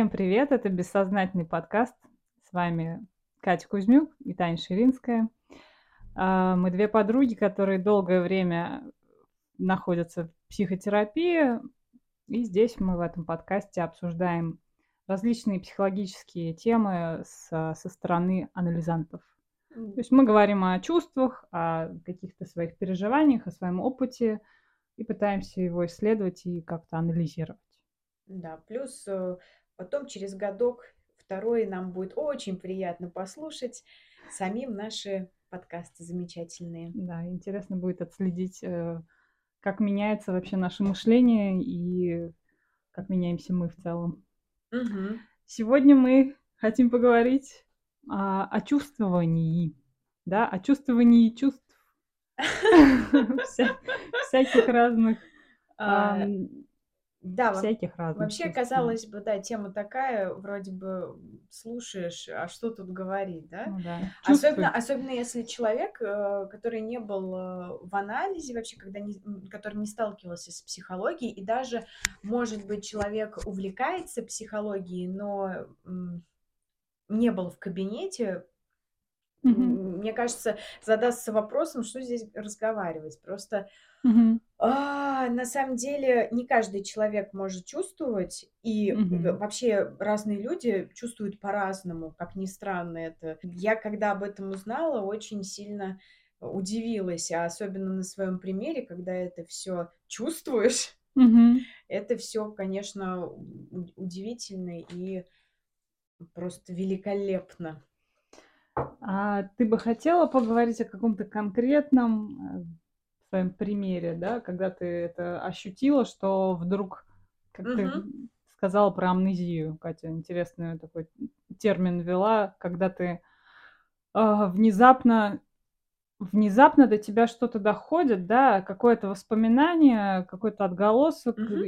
Всем привет, это «Бессознательный подкаст». С вами Катя Кузьмюк и Таня Ширинская. А, мы две подруги, которые долгое время находятся в психотерапии, и здесь мы в этом подкасте обсуждаем различные психологические темы со, со стороны анализантов. То есть мы говорим о чувствах, о каких-то своих переживаниях, о своем опыте и пытаемся его исследовать и как-то анализировать. Да, плюс э, потом через годок второй нам будет очень приятно послушать самим наши подкасты замечательные. Да, интересно будет отследить, э, как меняется вообще наше мышление и как меняемся мы в целом. Угу. Сегодня мы хотим поговорить о, о чувствовании, да, о чувствовании чувств всяких разных а, да, всяких разных. Вообще, казалось бы, да, тема такая, вроде бы слушаешь, а что тут говорить, да? Ну, да. Особенно, особенно если человек, э, который не был э, в анализе вообще, когда не, который не сталкивался с психологией, и даже, может быть, человек увлекается психологией, но не был в кабинете, Mm-hmm. Мне кажется, задастся вопросом, что здесь разговаривать. Просто mm-hmm. а, на самом деле не каждый человек может чувствовать, и mm-hmm. вообще разные люди чувствуют по-разному, как ни странно это. Я когда об этом узнала, очень сильно удивилась, а особенно на своем примере, когда это все чувствуешь, mm-hmm. это все, конечно, удивительно и просто великолепно. А ты бы хотела поговорить о каком-то конкретном э, своем примере, да, когда ты это ощутила, что вдруг, как угу. ты сказала про амнезию, Катя, интересный такой термин ввела, когда ты э, внезапно внезапно до тебя что-то доходит, да, какое-то воспоминание, какой-то отголосок, угу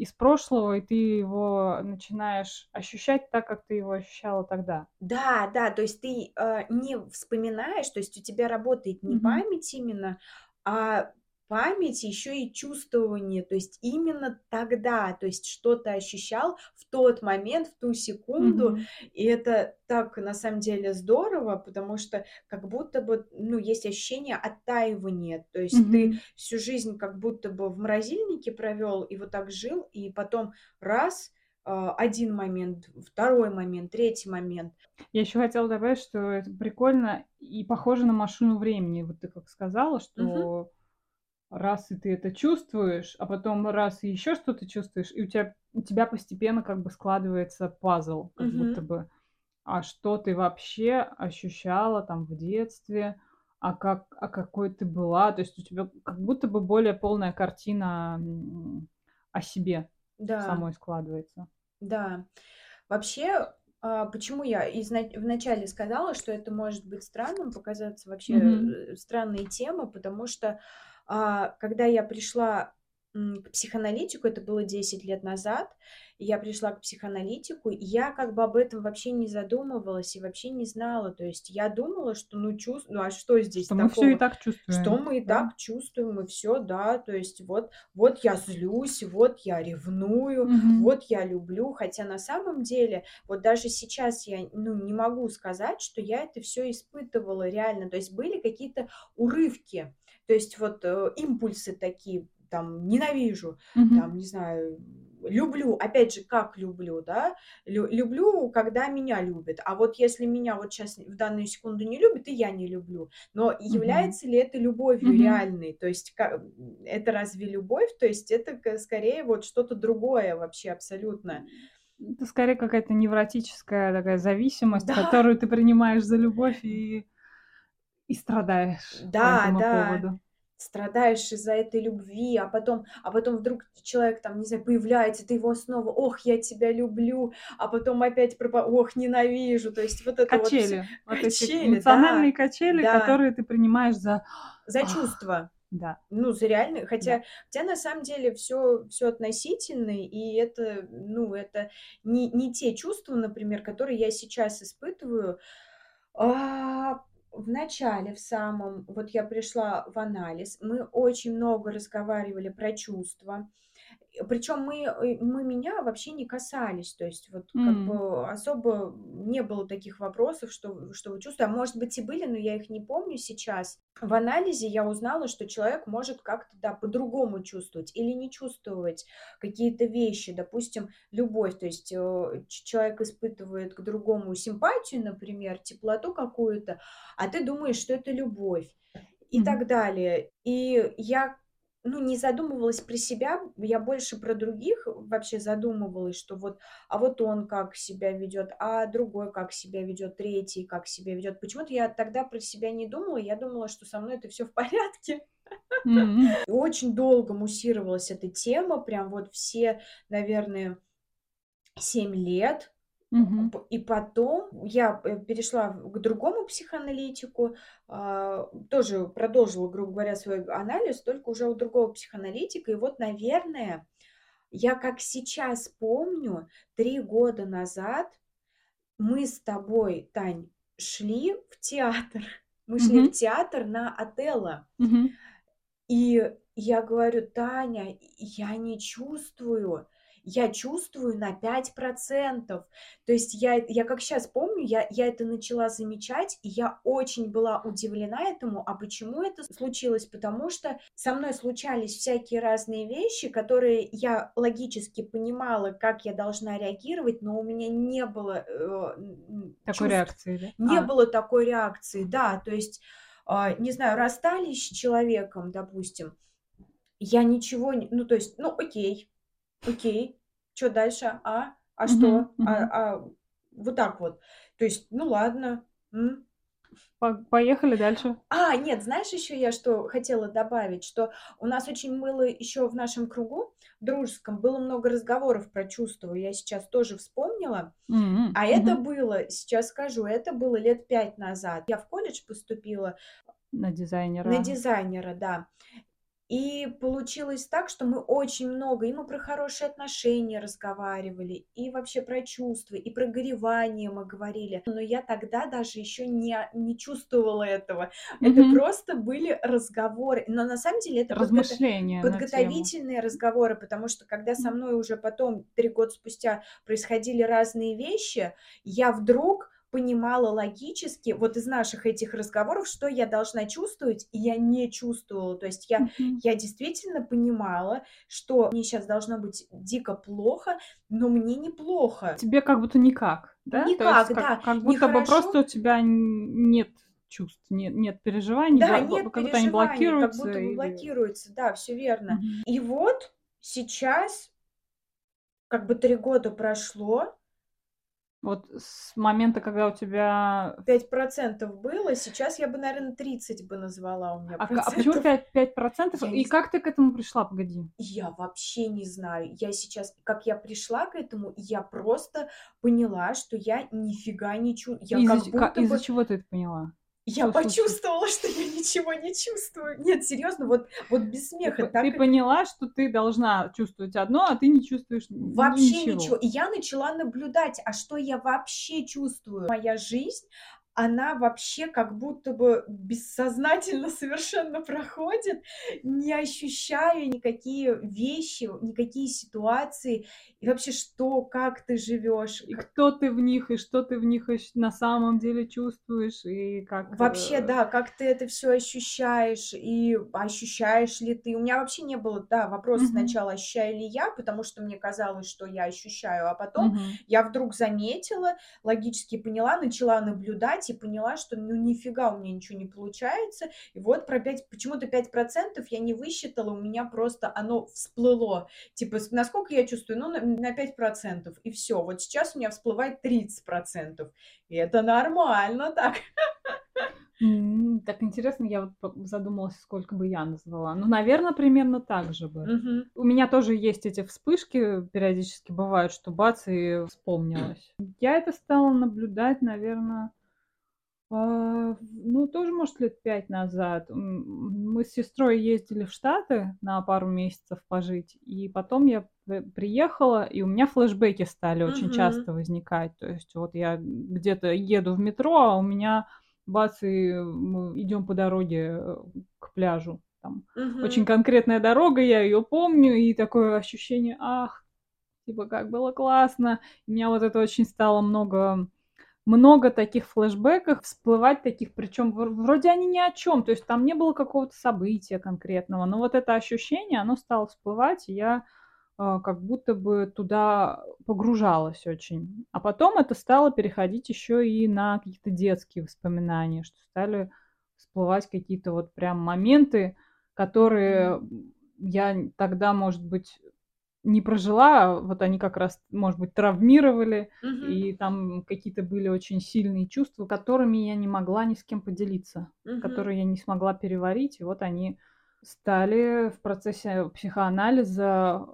из прошлого, и ты его начинаешь ощущать так, как ты его ощущала тогда. Да, да, то есть ты э, не вспоминаешь, то есть у тебя работает не mm-hmm. память именно, а память, еще и чувствование, то есть именно тогда, то есть что-то ощущал в тот момент, в ту секунду, mm-hmm. и это так на самом деле здорово, потому что как будто бы, ну, есть ощущение оттаивания, то есть mm-hmm. ты всю жизнь как будто бы в морозильнике провел и вот так жил, и потом раз а, один момент, второй момент, третий момент. Я еще хотела добавить, что это прикольно и похоже на машину времени. Вот ты как сказала, что угу раз и ты это чувствуешь, а потом раз и еще что-то чувствуешь, и у тебя, у тебя постепенно как бы складывается пазл, как угу. будто бы. А что ты вообще ощущала там в детстве, а как, а какой ты была, то есть у тебя как будто бы более полная картина о себе да. самой складывается. Да. Вообще, а, почему я вначале сказала, что это может быть странным, показаться вообще mm-hmm. странной темой, потому что когда я пришла к психоаналитику, это было 10 лет назад, я пришла к психоаналитику, и я как бы об этом вообще не задумывалась и вообще не знала. То есть я думала, что ну чувствую, ну а что здесь что такого? мы все и так чувствуем. Что мы и да? так чувствуем, и все, да. То есть вот, вот я злюсь, вот я ревную, угу. вот я люблю. Хотя на самом деле, вот даже сейчас я ну, не могу сказать, что я это все испытывала реально. То есть были какие-то урывки то есть вот э, импульсы такие, там, ненавижу, угу. там, не знаю, люблю, опять же, как люблю, да, Лю, люблю, когда меня любят, а вот если меня вот сейчас в данную секунду не любят, и я не люблю, но является ли это любовью Мгм. реальной, то есть ка- это разве любовь, то есть это скорее вот что-то другое вообще абсолютно. Это скорее какая-то невротическая такая зависимость, Да. которую ты принимаешь за любовь и и страдаешь по Да, этому да. поводу. Страдаешь из-за этой любви, а потом, а потом вдруг человек там, не знаю, появляется, ты его снова, ох, я тебя люблю, а потом опять пропа, ох, ненавижу, то есть вот это вот Качели, вот эти Качели, эмоциональные да, качели, да. которые ты принимаешь за за «Ах, чувства. да, Ну, за реально, хотя, да. хотя на самом деле все, все относительно, и это, ну, это не, не те чувства, например, которые я сейчас испытываю, а, в начале, в самом, вот я пришла в анализ, мы очень много разговаривали про чувства. Причем мы, э, мы меня вообще не касались, то есть вот как М. бы особо не было таких вопросов, что, что вы чувствуете, а может быть и были, но я их не помню сейчас. В анализе я узнала, что человек может как-то, да, по-другому чувствовать или не чувствовать какие-то вещи, допустим, любовь, то есть э, человек испытывает к другому симпатию, например, теплоту какую-то, а ты думаешь, что это любовь и Мгм. так далее. И я ну, не задумывалась про себя, я больше про других вообще задумывалась, что вот, а вот он как себя ведет, а другой как себя ведет, третий как себя ведет. Почему-то я тогда про себя не думала, я думала, что со мной это все в порядке. И очень долго муссировалась эта тема, прям вот все, наверное, 7 лет. И потом я э, перешла к другому психоаналитику, а, тоже продолжила, грубо говоря, свой анализ, только уже у другого психоаналитика. И вот, наверное, я как сейчас помню, три года назад мы с тобой, Тань, шли в театр. Мы шли в театр на Отелло. Мгм. И я говорю, Таня, я не чувствую, я чувствую на 5%. То есть я, я как сейчас помню, я, я это начала замечать, и я очень была удивлена этому. А почему это случилось? Потому что со мной случались всякие разные вещи, которые я логически понимала, как я должна реагировать, но у меня не было э, Такой чувств реакции, да? не А. было такой реакции, да, то есть, а, не знаю, расстались с человеком, допустим, я ничего не, ну, то есть, ну, окей, окей, что дальше, а, а что, мгм. а, а, вот так вот, то есть, ну, ладно, м. По- Поехали дальше. А, нет, знаешь еще я что хотела добавить, что у нас очень было еще в нашем кругу дружеском, было много разговоров про чувства, я сейчас тоже вспомнила, М, а это мгм. было, сейчас скажу, это было лет пять назад. Я в колледж поступила На на дизайнера. дизайнера, да. И получилось так, что мы очень много, и мы про хорошие отношения разговаривали, и вообще про чувства, и про горевание мы говорили. Но я тогда даже еще не, не чувствовала этого. Это Мгм. просто были разговоры. Но на самом деле это Размышления тему. подготовительные разговоры, потому что когда со мной уже потом, три года спустя, происходили разные вещи, я вдруг понимала логически, вот из наших этих разговоров, что я должна чувствовать, и я не чувствовала. То есть я, Мгм. я действительно понимала, что мне сейчас должно быть дико плохо, но мне неплохо. Тебе как будто никак, да? То есть Никак, как, да, как будто бы просто у тебя нет чувств, нет, нет переживаний, Да, бла- нет как будто они переживаний, как блокируются. будто или- блокируется, да, все верно. Мгм. И вот сейчас, как бы три года прошло, Вот с момента, когда у тебя... 5% было, сейчас я бы, наверное, 30 бы назвала у меня А, а почему процентов. 5, 5%? Я И не как ты к этому пришла? Погоди. Я вообще не знаю. Я сейчас, как я пришла к этому, я просто поняла, что я нифига не. Я Из-за как будто из-за бы... чего ты это поняла? Я Что случилось? почувствовала, что я ничего не чувствую. Нет, серьезно, вот, вот без Ты, смеха. по- Так ты и- поняла, что ты должна чувствовать одно, а ты не чувствуешь н- Вообще ничего. ничего. И я начала наблюдать, а что я вообще чувствую. Моя жизнь, она вообще как будто бы бессознательно совершенно проходит, не ощущая никакие вещи, никакие ситуации, и вообще что, как ты живешь. И кто ты в них, и что ты в них на самом деле чувствуешь, и как... Вообще, э, да, как ты это все ощущаешь, и ощущаешь ли ты. У меня вообще не было, да, вопроса Мгм. сначала, ощущаю ли я, потому что мне казалось, что я ощущаю, а потом мгм. я вдруг заметила, логически поняла, начала наблюдать и поняла, что ну нифига у меня ничего не получается. И вот про 5, почему-то 5% я не высчитала, у меня просто оно всплыло. Типа, насколько я чувствую? Ну, на, на 5%. И все. Вот сейчас у меня всплывает 30%. И это нормально так. Так интересно, я вот задумалась, сколько бы я назвала. Ну, наверное, примерно так же бы. Мгм. У меня тоже есть эти вспышки, периодически бывают, что бац, и вспомнилось. Я это стала наблюдать, наверное, ну, тоже, может, лет пять назад. Мы с сестрой ездили в Штаты на пару месяцев пожить, и потом я при- приехала, и у меня флешбеки стали очень Мгм. часто возникать. То есть вот я где-то еду в метро, а у меня бац, и мы идем по дороге э, к пляжу. там Мгм. очень конкретная дорога, я ее помню, и такое ощущение, ах, типа, как было классно. У меня вот это очень стало много много таких флешбеков всплывать таких, причем вроде они ни о чем, то есть там не было какого-то события конкретного, но вот это ощущение, оно стало всплывать, и я э, как будто бы туда погружалась очень. А потом это стало переходить еще и на какие-то детские воспоминания, что стали всплывать какие-то вот прям моменты, которые я тогда, может быть, не прожила, вот они как раз, может быть, травмировали, Мгм. и там какие-то были очень сильные чувства, которыми я не могла ни с кем поделиться, Мгм. которые я не смогла переварить, и вот они стали в процессе психоанализа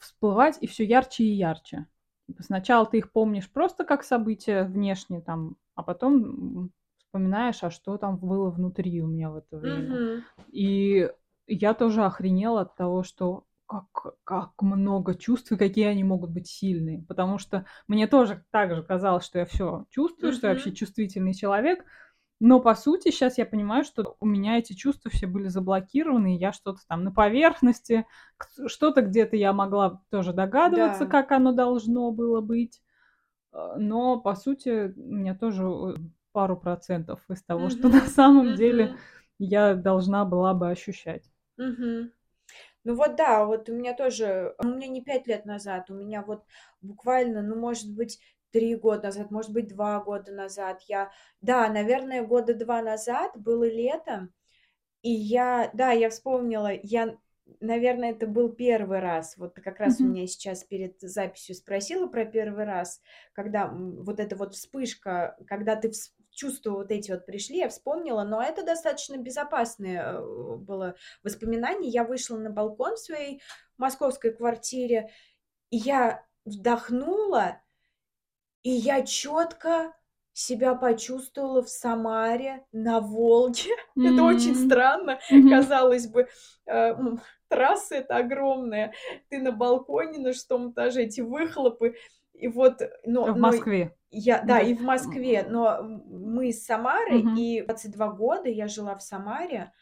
всплывать и все ярче и ярче. Типа сначала ты их помнишь просто как события внешние там, а потом вспоминаешь, а что там было внутри у меня в это время. Мгм. И я тоже охренела от того, что как, как много чувств и какие они могут быть сильные. Потому что мне тоже так же казалось, что я все чувствую, что я вообще чувствительный человек. Но по сути сейчас я понимаю, что у меня эти чувства все были заблокированы, и я что-то там на поверхности, что-то где-то я могла тоже догадываться, Да. как оно должно было быть. Э, Но по сути у меня тоже э, пару процентов из того, что Мгм. на самом деле Мгм. я должна была бы ощущать. Мгм. Ну вот да, вот у меня тоже, у меня не пять лет назад, у меня вот буквально, ну, может быть, три года назад, может быть, два года назад я, да, наверное, года два назад было лето, и я, да, я вспомнила, я, наверное, это был первый раз, вот как раз у Мгм. меня сейчас перед записью спросила про первый раз, когда вот эта вот вспышка, когда ты вс- чувства вот эти вот пришли, я вспомнила, но это достаточно безопасное э, было воспоминание. Я вышла на балкон в своей московской квартире, и я вдохнула, и я четко себя почувствовала в Самаре, на Волге. Это очень странно, Мгм. казалось бы. э, Трасса это огромная, ты на балконе на шестом этаже, эти выхлопы, и вот, но, В но Москве. я, да, Да. и в Москве, но мы из Самары, Мгм. и 22 года я жила в Самаре,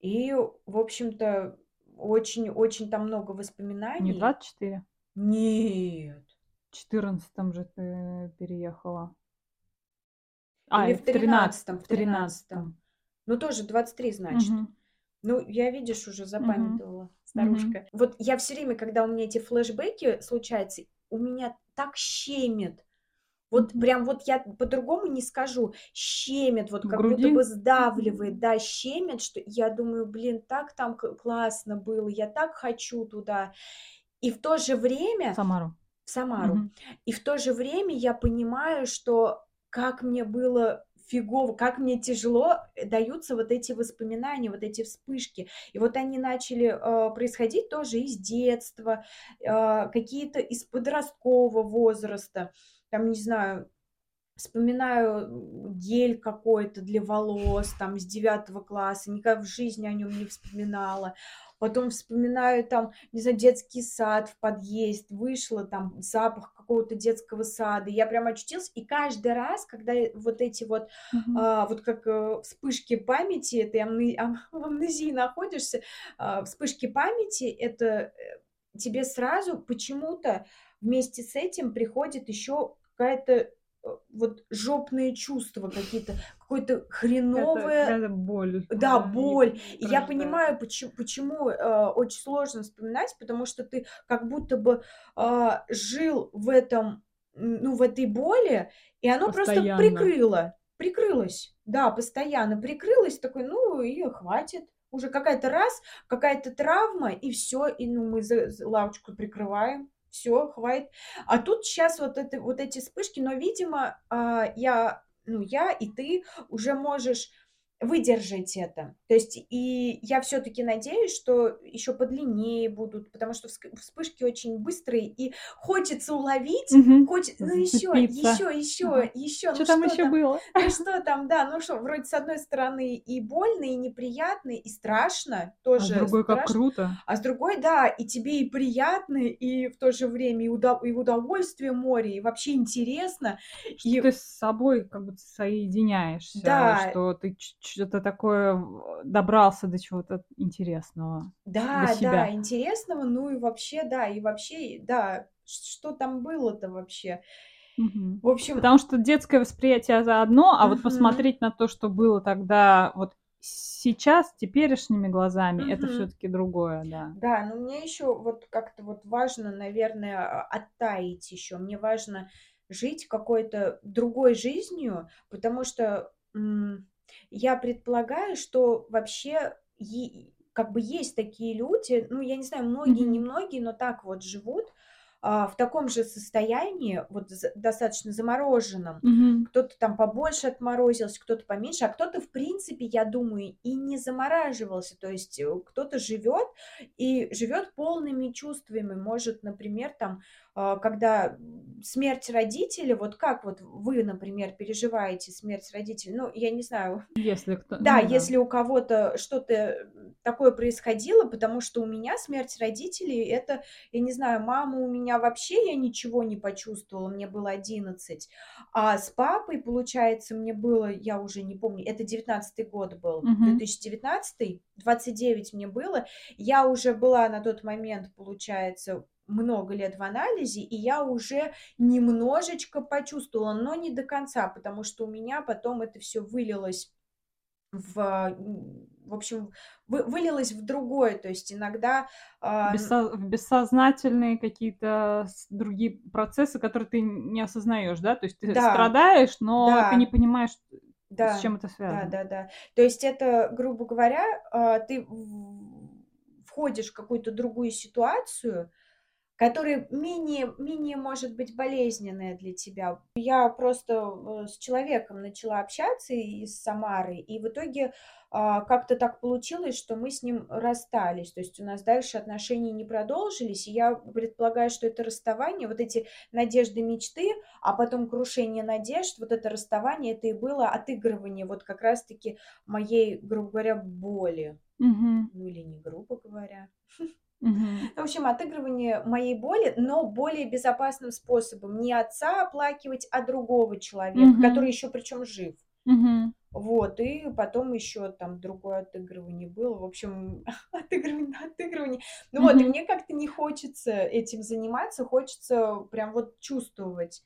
и, в общем-то, очень-очень там много Не воспоминаний. 24. Нет. В 14 же ты переехала. А, Или в в 13 тринадцатом, в в тринадцатом. 13 Ну, тоже 23, значит. Мгм. Ну, я, видишь, уже запамятовала, Мгм. старушка. Вот я все время, когда у меня эти флешбеки случаются, у меня так щемит. Вот прям вот я по-другому не скажу. Щемит, вот как будто груди? бы сдавливает, да, щемит, что я думаю, блин, так там классно было, я так хочу туда. И в то же время Самару. в Самару. Мгм. И в то же время я понимаю, что как мне было фигово, как мне тяжело э, даются вот эти воспоминания, вот эти вспышки. И вот они начали э, происходить тоже из детства, э, какие-то из подросткового возраста. Там, не знаю, вспоминаю гель какой-то для волос, там, из девятого класса, никогда в жизни о нем не вспоминала. Потом вспоминаю там, не знаю, детский сад в подъезд, вышла там запах какого-то детского сада, я прям очутилась, и каждый раз, когда вот эти вот, Мгм. а, вот как э, вспышки памяти, ты амны- ам- в амнезии находишься, а, вспышки памяти, это э, тебе сразу почему-то вместе с этим приходит еще какая-то вот жопные чувства какие-то, какое-то Это хреновое какая-то боль. да, боль. И я понимаю, почему, почему э, очень сложно вспоминать, потому что ты как будто бы а, жил в этом, ну, в этой боли, и оно просто Постоянно. прикрыло, прикрылось, да, постоянно прикрылось, такой, ну, и хватит. Уже какая-то раз, какая-то травма, и все, и ну, мы за, за лавочку прикрываем, все, хватит. А тут сейчас вот, это, вот эти вспышки, но, видимо, а, я, ну, я и ты уже можешь выдержать это. То есть, и я все-таки надеюсь, что еще подлиннее будут, потому что вспышки очень быстрые, и хочется уловить, Мгм. хочет, ну еще, Зацепиться. еще, еще, Ага. еще, ну Что там еще было? ну что там, да, ну что, вроде с одной стороны и больно, и неприятно, и страшно, А с тоже другой как страшно, круто. а с другой, да, и тебе и приятно, и в то же время и, удов- и удовольствие море, и вообще интересно, Что и ты с собой как бы соединяешься, да, что ты что-то такое добрался до чего-то интересного Да, да, интересного, ну и вообще, да, и вообще, да, что там было-то вообще? Мгм. В общем, Потому что детское восприятие за одно, а вот Мгм. посмотреть на то, что было тогда, вот сейчас, теперешними глазами, это Мгм. все-таки другое, да. Да, но мне еще вот как-то вот важно, наверное, а, оттаить еще. Мне важно жить какой-то другой жизнью, потому что м, я предполагаю, что вообще е- как бы есть такие люди, ну, я не знаю, многие, Мгм. немногие, но так вот живут а, в таком же состоянии, вот за- достаточно замороженном, Мгм. кто-то там побольше отморозился, кто-то поменьше, а кто-то, в принципе, я думаю, и не замораживался. То есть э, кто-то живет и живет полными чувствами. Может, например, там, когда смерть родителей, вот как вот вы, например, переживаете смерть родителей, ну, я не знаю, Если кто... да, ну если у кого-то что-то такое происходило, потому что у меня смерть родителей, это, я не знаю, мама у меня вообще, я ничего не почувствовала, мне было 11, а с папой, получается, мне было, я уже не помню, это 19 год был, Мгм. 2019, 29 мне было, я уже была на тот момент, получается, много лет в анализе, и я уже немножечко почувствовала, но не до конца, потому что у меня потом это все вылилось в, в общем, вы- вылилось в другое, то есть иногда а, н- Бессо- в бессознательные какие-то с- другие процессы, которые ты не осознаешь, да? То есть ты Да. страдаешь, но Да. ты не понимаешь, с да, чем это да, связано. да, да. То есть это, грубо говоря, а, ты входишь в какую-то другую ситуацию, которая менее, менее может быть болезненная для тебя. Я просто э, с человеком начала общаться из Самары, и в итоге а, как-то так получилось, что мы с ним расстались. То есть у нас дальше отношения не продолжились, и я предполагаю, что это расставание, вот эти надежды, мечты, а потом крушение надежд, вот это расставание, это и было отыгрывание вот как раз-таки моей, грубо говоря, боли. Мгм. Ну или не грубо говоря. Мгм. В общем, отыгрывание моей боли, но более безопасным способом. Не отца оплакивать, а другого человека, Мгм. который еще причем жив. Мгм. Вот, и потом еще там другое отыгрывание было. В общем, отыгрывание на отыгрывание. Ну вот, и мне как-то не хочется этим заниматься, хочется прям вот чувствовать.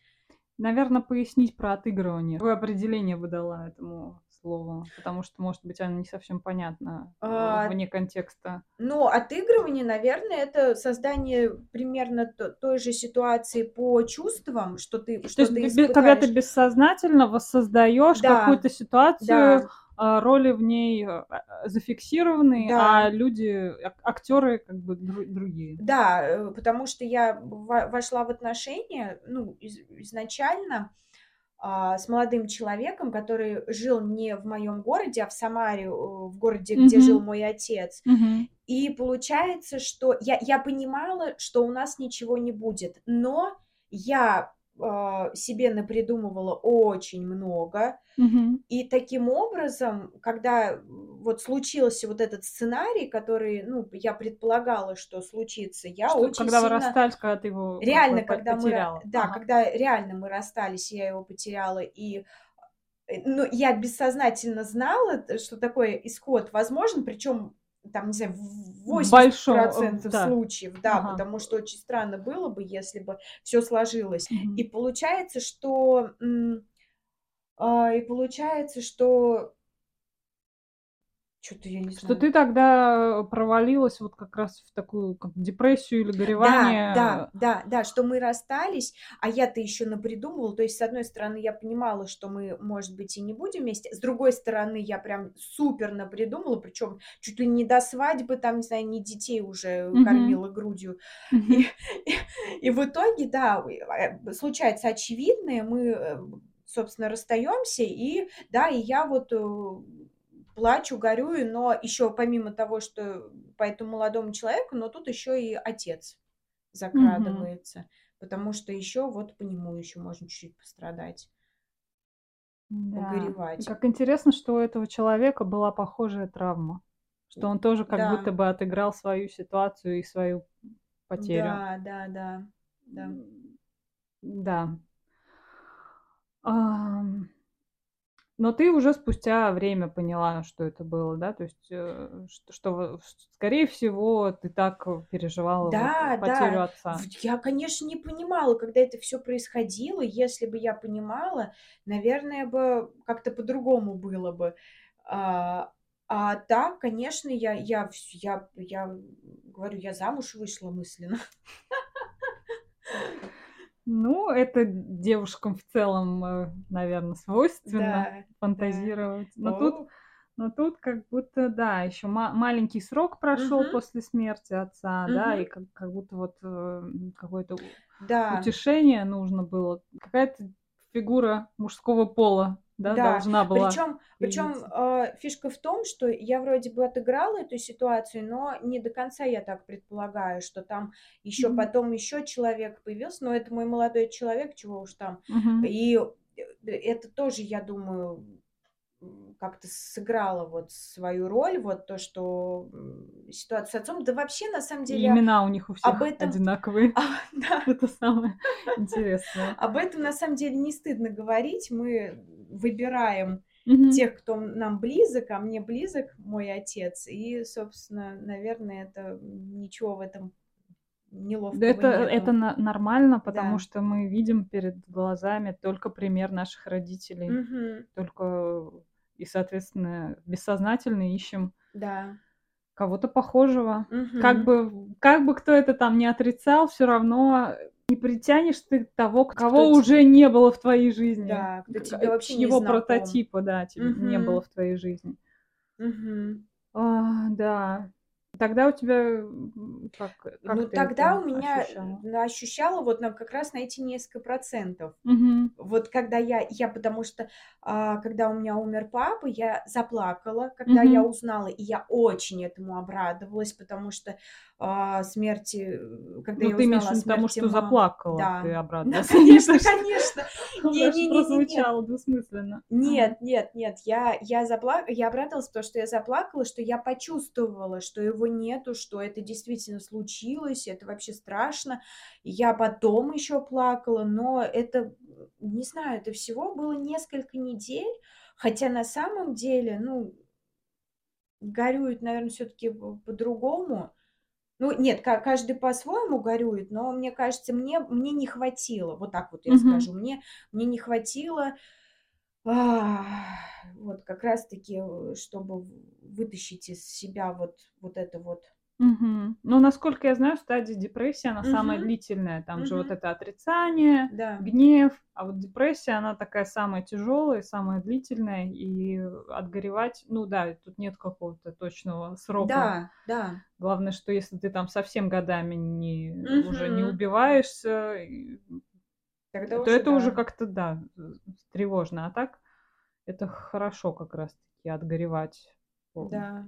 Наверное, пояснить про отыгрывание. Какое определение вы дала этому слову? Потому что, может быть, оно не совсем понятно э, А, вне контекста. Но отыгрывание, наверное, это создание примерно то- той же ситуации по чувствам, что ты, То что есть, ты бе- когда ты испытаешь. бессознательно воссоздаешь Да, какую-то ситуацию, да, а, роли в ней э, э, зафиксированы, да. а люди, актеры как бы дру- другие. Да, э, потому что я во- вошла в отношения, ну, из- изначально а, с молодым человеком, который жил не в моем городе, а в Самаре, в городе, где жил мой отец. Мгм. И получается, что я, я понимала, что у нас ничего не будет, но я а, себе напридумывала очень много, Мгм. и таким образом, когда вот случился вот этот сценарий, который, ну, я предполагала, что случится, я Что, очень когда вы сильно... расстались, когда ты его Реально, когда мы... потеряла. Да, Ага. когда реально мы расстались, я его потеряла, и э, ну, я бессознательно знала, т- что такой исход возможен, причем там, не знаю, в В большом, э, 80% да. случаев, да, Ага. потому что очень странно было бы, если бы все сложилось. Мгм. И получается, что... а, И получается, что... Что-то я не Что знаю. ты тогда провалилась вот как раз в такую как депрессию или Да, горевание. да, да, да, что мы расстались, а я-то еще напридумывала. То есть, с одной стороны, я понимала, что мы, может быть, и не будем вместе. С другой стороны, я прям супер напридумывала, причем чуть ли не до свадьбы, там, не знаю, не детей уже Мгм. кормила грудью. Мгм. И, и, и в итоге, да, э, случается очевидное, мы, э, собственно, расстаемся, и да, и я вот э, плачу, горюю, но еще помимо того, что по этому молодому человеку, но тут еще и отец закрадывается, потому что еще вот по нему еще можно чуть-чуть пострадать, Да. Погоревать. как интересно, что у этого человека была похожая травма. Что он тоже как будто Да, бы отыграл свою ситуацию и свою потерю. да, да, да, да. Да. Но ты уже спустя время поняла, что это было, да? То есть, э, что, что, скорее всего, ты так переживала Да, вот потерю да. отца. Я, конечно, не понимала, когда это все происходило. Если бы я понимала, наверное, бы как-то по-другому было бы. А, а так, конечно, я, я, я, я говорю, я замуж вышла мысленно. Ну, это девушкам в целом, э, наверное, свойственно Да, да. фантазировать. Но О, тут, но тут как будто, да, еще маленький срок прошел мгм, после смерти отца, да, мгм. и как, как будто вот э, какое-то Да, утешение нужно было. Какая-то фигура мужского пола, да, да. должна была Причем, причем появиться. фишка в том, что я вроде бы отыграла эту ситуацию, но не до конца я так предполагаю, что там еще Мгм. потом еще человек появился, но это мой молодой человек, чего уж там. Мгм. И э, это тоже, я думаю, как-то сыграло вот свою роль, вот то, что ситуация с отцом. Да вообще, на самом И деле, имена у них у об всех этом, одинаковые. а, да, Это самое интересное. об этом на самом деле не стыдно говорить. Мы выбираем Мгм. тех, кто нам близок, а мне близок мой отец. И, собственно, наверное, это ничего в этом Да неловкого это, это нету. на- нормально, потому Да. что мы видим перед глазами только пример наших родителей, Мгм. только и, соответственно, бессознательно ищем Да. кого-то похожего. Как Мгм. бы, как бы кто это там не отрицал, все равно не притянешь ты того, кого Кто уже не было в твоей жизни. Да, кто тебе вообще не чьего знаком. прототипа, да, тебе не было в твоей жизни. Мгм. А, да. Тогда у тебя как, как Ну, тогда у меня ощущала? ощущала вот на, как раз на эти несколько процентов. Мгм. Вот когда я, я потому что, а, когда у меня умер папа, я заплакала, когда я Мгм. узнала, и я очень этому обрадовалась, потому что а, смерти, э, когда Ну, я ты имеешь узнала о виду потому, смерти что мамы, заплакала, да, ты да, обрадовалась. конечно, Не конечно, даже не-не-не-не-не, прозвучало двусмысленно. Нет, нет, нет, я, я, запла... я обрадовалась, потому что я заплакала, что я почувствовала, что его нету, что это действительно случилось, это вообще страшно. Я потом еще плакала, но это, не знаю, это всего было несколько недель, хотя на самом деле, ну, горюют, наверное, все-таки по-другому. Ну, нет, ка- каждый по-своему горюет, но мне кажется, мне, мне не хватило, вот так вот я Мгм. скажу, мне, мне не хватило вот как раз-таки, э, чтобы вытащить из себя вот, вот это вот. Мгм. Ну, насколько я знаю, стадия депрессии, она самая Мгм, длительная. Там же вот это отрицание, да. гнев, а вот депрессия, она такая самая тяжелая, самая длительная, и отгоревать, ну да, тут нет какого-то точного срока. Да, да. Главное, что если ты там совсем годами не, уже не убиваешься, Тогда то уже это уже да. как-то, да, тревожно. А так это хорошо как раз-таки отгоревать по, Да.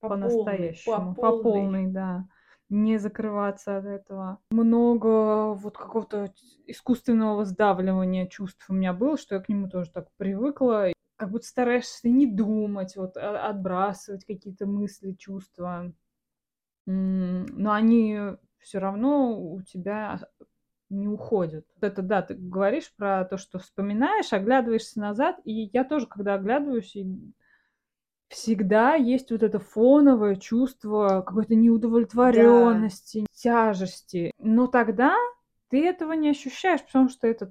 По по-настоящему, по по полной. полной, да. Не закрываться от этого. Много вот какого-то искусственного сдавливания чувств у меня было, что я к нему тоже так привыкла. Как будто стараешься не думать, вот а- отбрасывать какие-то мысли, чувства. Но они все равно у тебя не уходят. Вот это да, ты говоришь про то, что вспоминаешь, оглядываешься назад, и я тоже, когда оглядываюсь, и всегда есть вот это фоновое чувство какой-то Да, неудовлетворенности, тяжести. Но тогда ты этого не ощущаешь, потому что это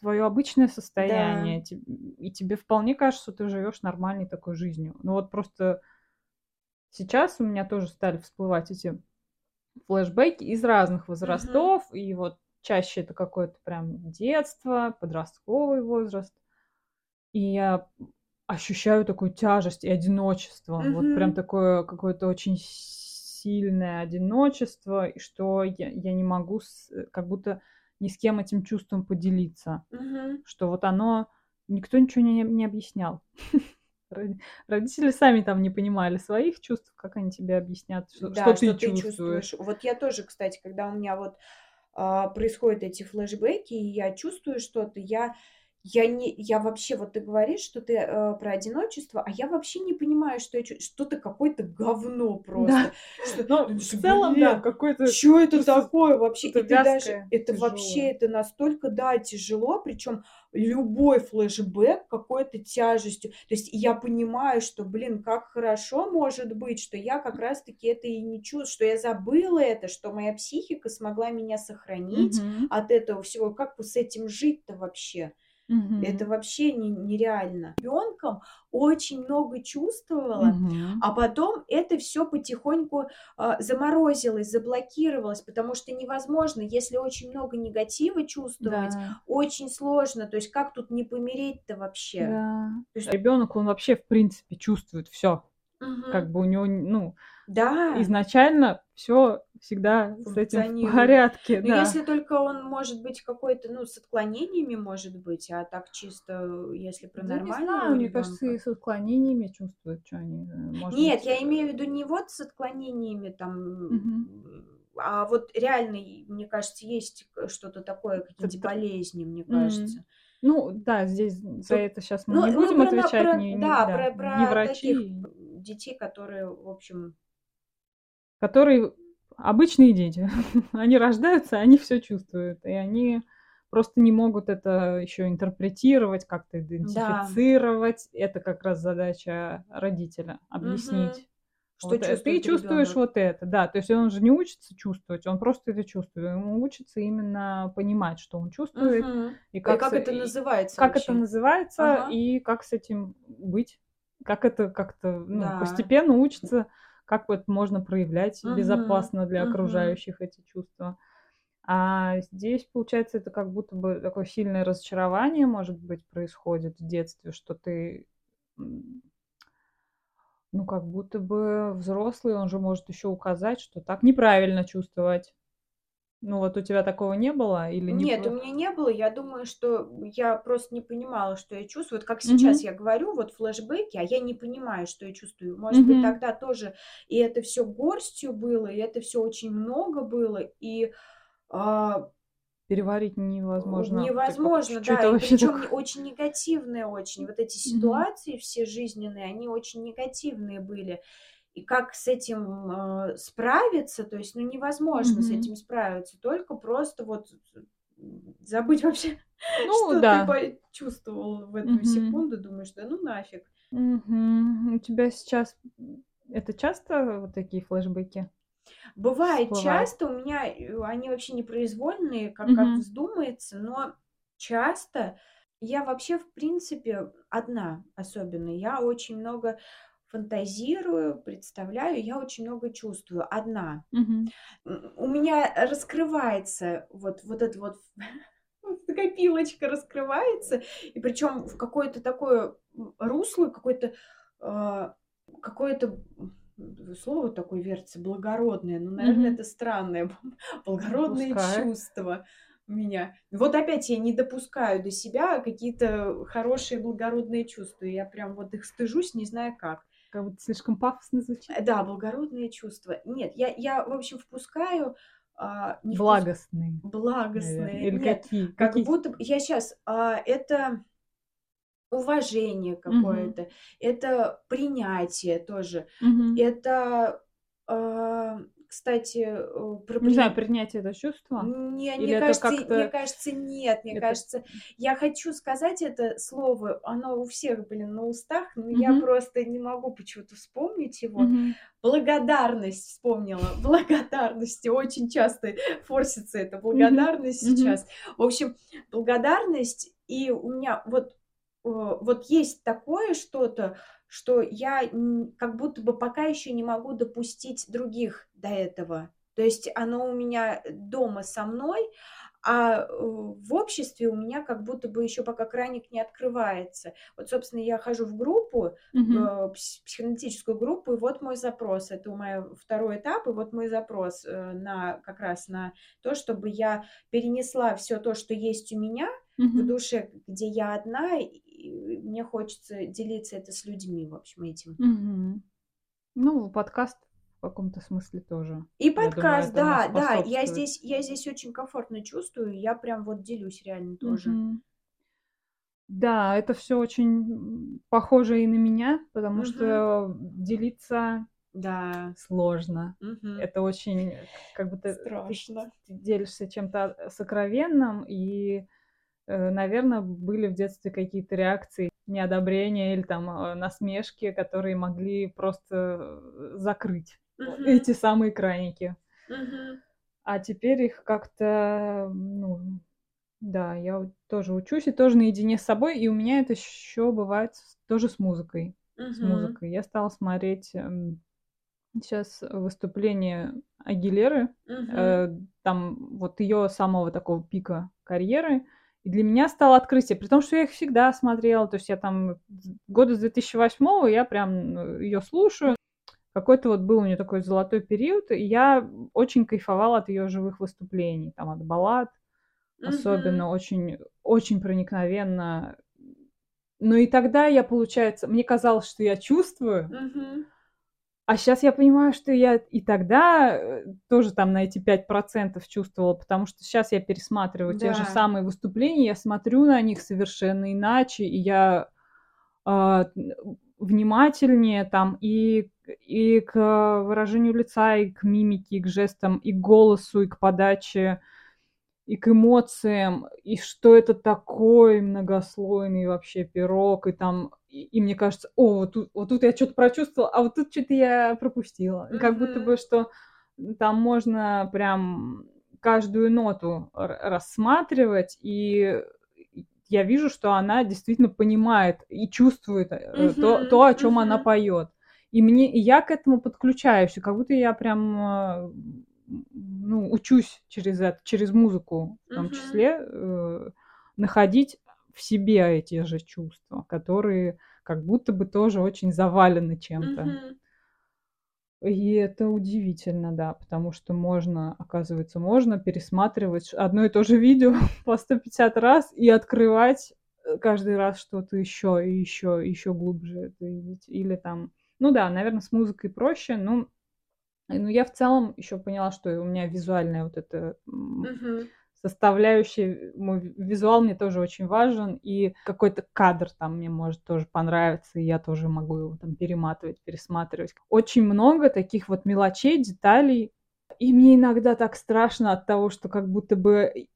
твое обычное да. состояние, те- и тебе вполне кажется, что ты живешь нормальной такой жизнью. Ну вот просто сейчас у меня тоже стали всплывать эти флешбеки из разных возрастов, и вот чаще это какое-то прям детство, подростковый возраст, и я ощущаю такую тяжесть и одиночество, вот прям такое какое-то очень сильное одиночество, и что я, я не могу с- как будто ни с кем этим чувством поделиться, Мгм. что вот оно, никто ничего не, не объяснял. Роди- Родители сами там не понимали своих чувств, как они тебе объяснят, что, что Да, ты что ты чувствуешь. чувствуешь. Вот я тоже, кстати, когда у меня вот происходят эти флешбеки, и я чувствую что-то, я Я не, я вообще, вот ты говоришь, что ты э, про одиночество, а я вообще не понимаю, что я что-то какое-то говно просто. Да. Что, Но ну, в целом, блин, да, какой-то что это такое вообще? Что-то ты даже, вязкое, это вообще, это настолько, да, тяжело, причем любой флешбэк какой-то тяжестью. То есть я понимаю, что, блин, как хорошо может быть, что я как раз-таки это и не чувствую, что я забыла это, что моя психика смогла меня сохранить Мгм. от этого всего. Как бы с этим жить-то вообще? Это Мгм. вообще не- нереально. Ребенком очень много чувствовала, Мгм. а потом это все потихоньку а, заморозилось, заблокировалось, потому что невозможно, если очень много негатива чувствовать, Да, очень сложно. То есть как тут не помереть-то вообще? да. Есть, Ребенок, он вообще, в принципе, чувствует все. мгм. Как бы у него, ну, Да. изначально все всегда с этим в порядке, Ну, да. если только он может быть какой-то, ну, с отклонениями, может быть, а так чисто, если про Да не нормального знаю, мне кажется, и с отклонениями чувствуют, что они, э, может Нет, быть, я э, имею в виду не вот с отклонениями там, а вот реально, мне кажется, есть что-то такое, Т- т- болезни, мне кажется. Ну, да, здесь за это сейчас мы Ну, не ну, будем про, на- отвечать, про- не, не- да, да, про, не про врачи, таких детей, которые, в общем, которые обычные дети. Они рождаются, они все чувствуют, и они просто не могут это еще интерпретировать, как-то да. идентифицировать. Это как раз задача родителя объяснить. Что Вот, э, ты чувствует чувствуешь ребенок? вот это, да. То есть он же не учится чувствовать, он просто это чувствует. Ему учится именно понимать, что он чувствует, Мгм. и И как, как с- это называется как это вообще? называется, Ага. и как с этим быть. Как это как-то ну, Да. постепенно учится, как это можно проявлять Мгм. безопасно для Мгм. окружающих эти чувства. А здесь, получается, это как будто бы такое сильное разочарование, может быть, происходит в детстве, что ты ну, как будто бы взрослый, он же может еще указать, что так неправильно чувствовать. Ну, вот у тебя такого не было или не Нет, у про- меня не было. Я думаю, что я просто не понимала, что я чувствую. Вот как сейчас Мгм. я говорю, вот флешбеки, а я не понимаю, что я чувствую. Может быть, Мгм. тогда тоже и это все горстью было, и это все очень много было, и а, переварить невозможно. невозможно, что да, и причем такое? очень негативные очень. Вот эти ситуации все жизненные, они очень негативные были. И как с этим э, справиться, то есть, ну, невозможно с Мгм. этим справиться, только просто вот забыть вообще, Ну, что да. ты почувствовал в эту Мгм. секунду, думаешь, да ну нафиг. Мгм. У тебя сейчас это часто вот такие флешбеки Бывает всплывают? часто, у меня э, они вообще непроизвольные, как, как Мгм. вздумается, но часто я вообще, в принципе, одна особенно. Я очень много фантазирую, представляю, я очень много чувствую, одна. М, У меня раскрывается вот, вот это вот копилочка раскрывается, и причем в какое-то такое русло, какое-то а, какое-то слово такое вертится, благородное, ну, наверное, Мгм. это странное, Пускай. чувства у меня. Вот опять я не допускаю до себя какие-то хорошие благородные чувства, я прям вот их стыжусь, не знаю как. Как будто слишком пафосно звучит. Да, благородные чувства. Нет, я, я в общем, впускаю а, не Благостные, наверное. благостные. Или Нет, какие? как Какие? будто я сейчас это уважение какое-то, это принятие тоже, Мгм. это, а, кстати, э, про Не знаю, при- принятие это чувство? Не, Или мне это кажется, мне кажется, нет, мне это- кажется, я хочу сказать это слово, оно у всех, блин, на устах, но я Мгм. просто не могу почему-то вспомнить его. Мгм. Благодарность вспомнила. Благодарность. Очень часто форсится эта благодарность Мгм. сейчас. В общем, благодарность. И у меня вот, э, вот есть такое что-то, что я как будто бы пока еще не могу допустить других до этого. То есть оно у меня дома со мной, а э, в обществе у меня как будто бы еще пока краник не открывается. Вот, собственно, я хожу в группу, пс- психоаналитическую группу, и вот мой запрос. Это у меня второй этап, и вот мой запрос э, на как раз на то, чтобы я перенесла все то, что есть у меня в Мгм. душе, где я одна, и мне хочется делиться это с людьми, в общем, этим. Мгм. Ну, подкаст в каком-то смысле тоже. И думаю, подкаст, этому да, да, я здесь, я здесь очень комфортно чувствую, я прям вот делюсь реально тоже. Мгм. Да, это все очень похоже и на меня, потому Мгм. что делиться Да. сложно. Мгм. Это очень, как будто ты Страшно. ты делишься чем-то сокровенным, и, наверное, были в детстве какие-то реакции неодобрения или там э, насмешки, которые могли просто э, закрыть Мгм. эти самые краники. Мгм. А теперь их как-то, ну, да, я тоже учусь и тоже наедине с собой, и у меня это еще бывает с- тоже с музыкой. С Мгм. музыкой. Я стала смотреть сейчас выступление Агилеры, Мгм. э, там вот ее самого такого пика карьеры. И для меня стало открытие, при том, что я их всегда смотрела, то есть я там года с 2008 я прям ее слушаю. Какой-то вот был у нее такой золотой период, и я очень кайфовала от ее живых выступлений, там от баллад, особенно Мгм. очень, очень проникновенно. Но и тогда я, получается, мне казалось, что я чувствую, Мгм. А сейчас я понимаю, что я и тогда э, тоже там на эти 5% чувствовала, потому что сейчас я пересматриваю те же Да. самые выступления, я смотрю на них совершенно иначе, и я н- внимательнее там и, и к выражению лица, и к мимике, и к жестам, и к голосу, и к подаче, и к эмоциям, и что это такой многослойный вообще пирог, и там, и, и мне кажется, о, вот тут, вот тут я что-то прочувствовала, а вот тут что-то я пропустила. И Как будто бы, что там можно прям каждую ноту рассматривать, и я вижу, что она действительно понимает и чувствует э, то, то, о чем она Мгм. поет. И мне, и я к этому подключаюсь, и как будто я прям э, ну, учусь через это, через музыку в том Мгм. числе, э, находить в себе эти же чувства, которые как будто бы тоже очень завалены чем-то. Мгм. И это удивительно, да, потому что можно, оказывается, можно пересматривать одно и то же видео по 150 раз и открывать э, каждый раз что-то еще и еще, еще глубже это видеть. Или там, ну да, наверное, с музыкой проще, но ну, я в целом еще поняла, что у меня визуальная вот эта Мгм. составляющая, мой ви- визуал мне тоже очень важен, и какой-то кадр там мне может тоже понравиться, и я тоже могу его там перематывать, пересматривать. Очень много таких вот мелочей, деталей, и мне иногда так страшно от того, что как будто бы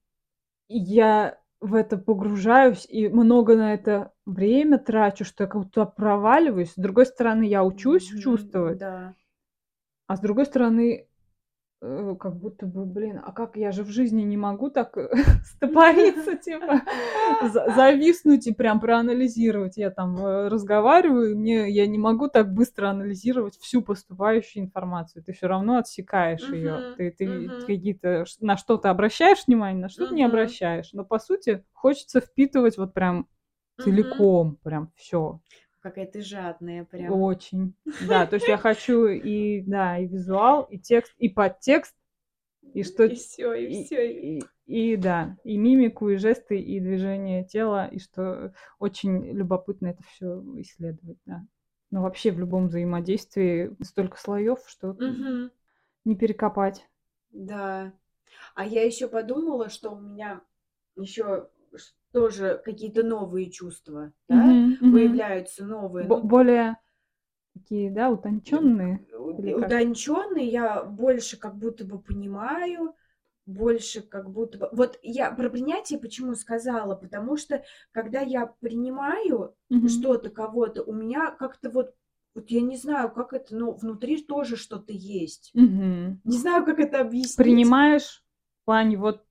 я в это погружаюсь и много на это время трачу, что я как будто проваливаюсь. С другой стороны, я учусь Мгм. чувствовать, Да. А с другой стороны, э, как будто бы, блин, а как я же в жизни не могу так э, стопориться, типа, за- зависнуть и прям проанализировать. Я там э, разговариваю, мне я не могу так быстро анализировать всю поступающую информацию. Ты все равно отсекаешь ее. Ты, ты какие-то на что-то обращаешь внимание, на что-то не обращаешь. Но по сути хочется впитывать вот прям целиком, прям все. Какая ты жадная прям. Очень. Да, то есть я хочу и, да, и визуал, и текст, и подтекст, и что... И все, и И, все. и- и, да, и мимику, и жесты, и движение тела, и что очень любопытно это все исследовать, да. Но вообще в любом взаимодействии столько слоев, что Мгм. не перекопать. Да. А я еще подумала, что у меня еще тоже какие-то новые чувства, да, мгм. появляются новые. Бо- Ну, более такие, да, утонченные. Как? утонченные я больше как будто бы понимаю, больше как будто бы... Вот я про принятие почему сказала, потому что когда я принимаю Мгм. что-то, кого-то, у меня как-то вот, вот я не знаю, как это, но внутри тоже что-то есть. Мгм. Не знаю, как это объяснить. Принимаешь в плане вот...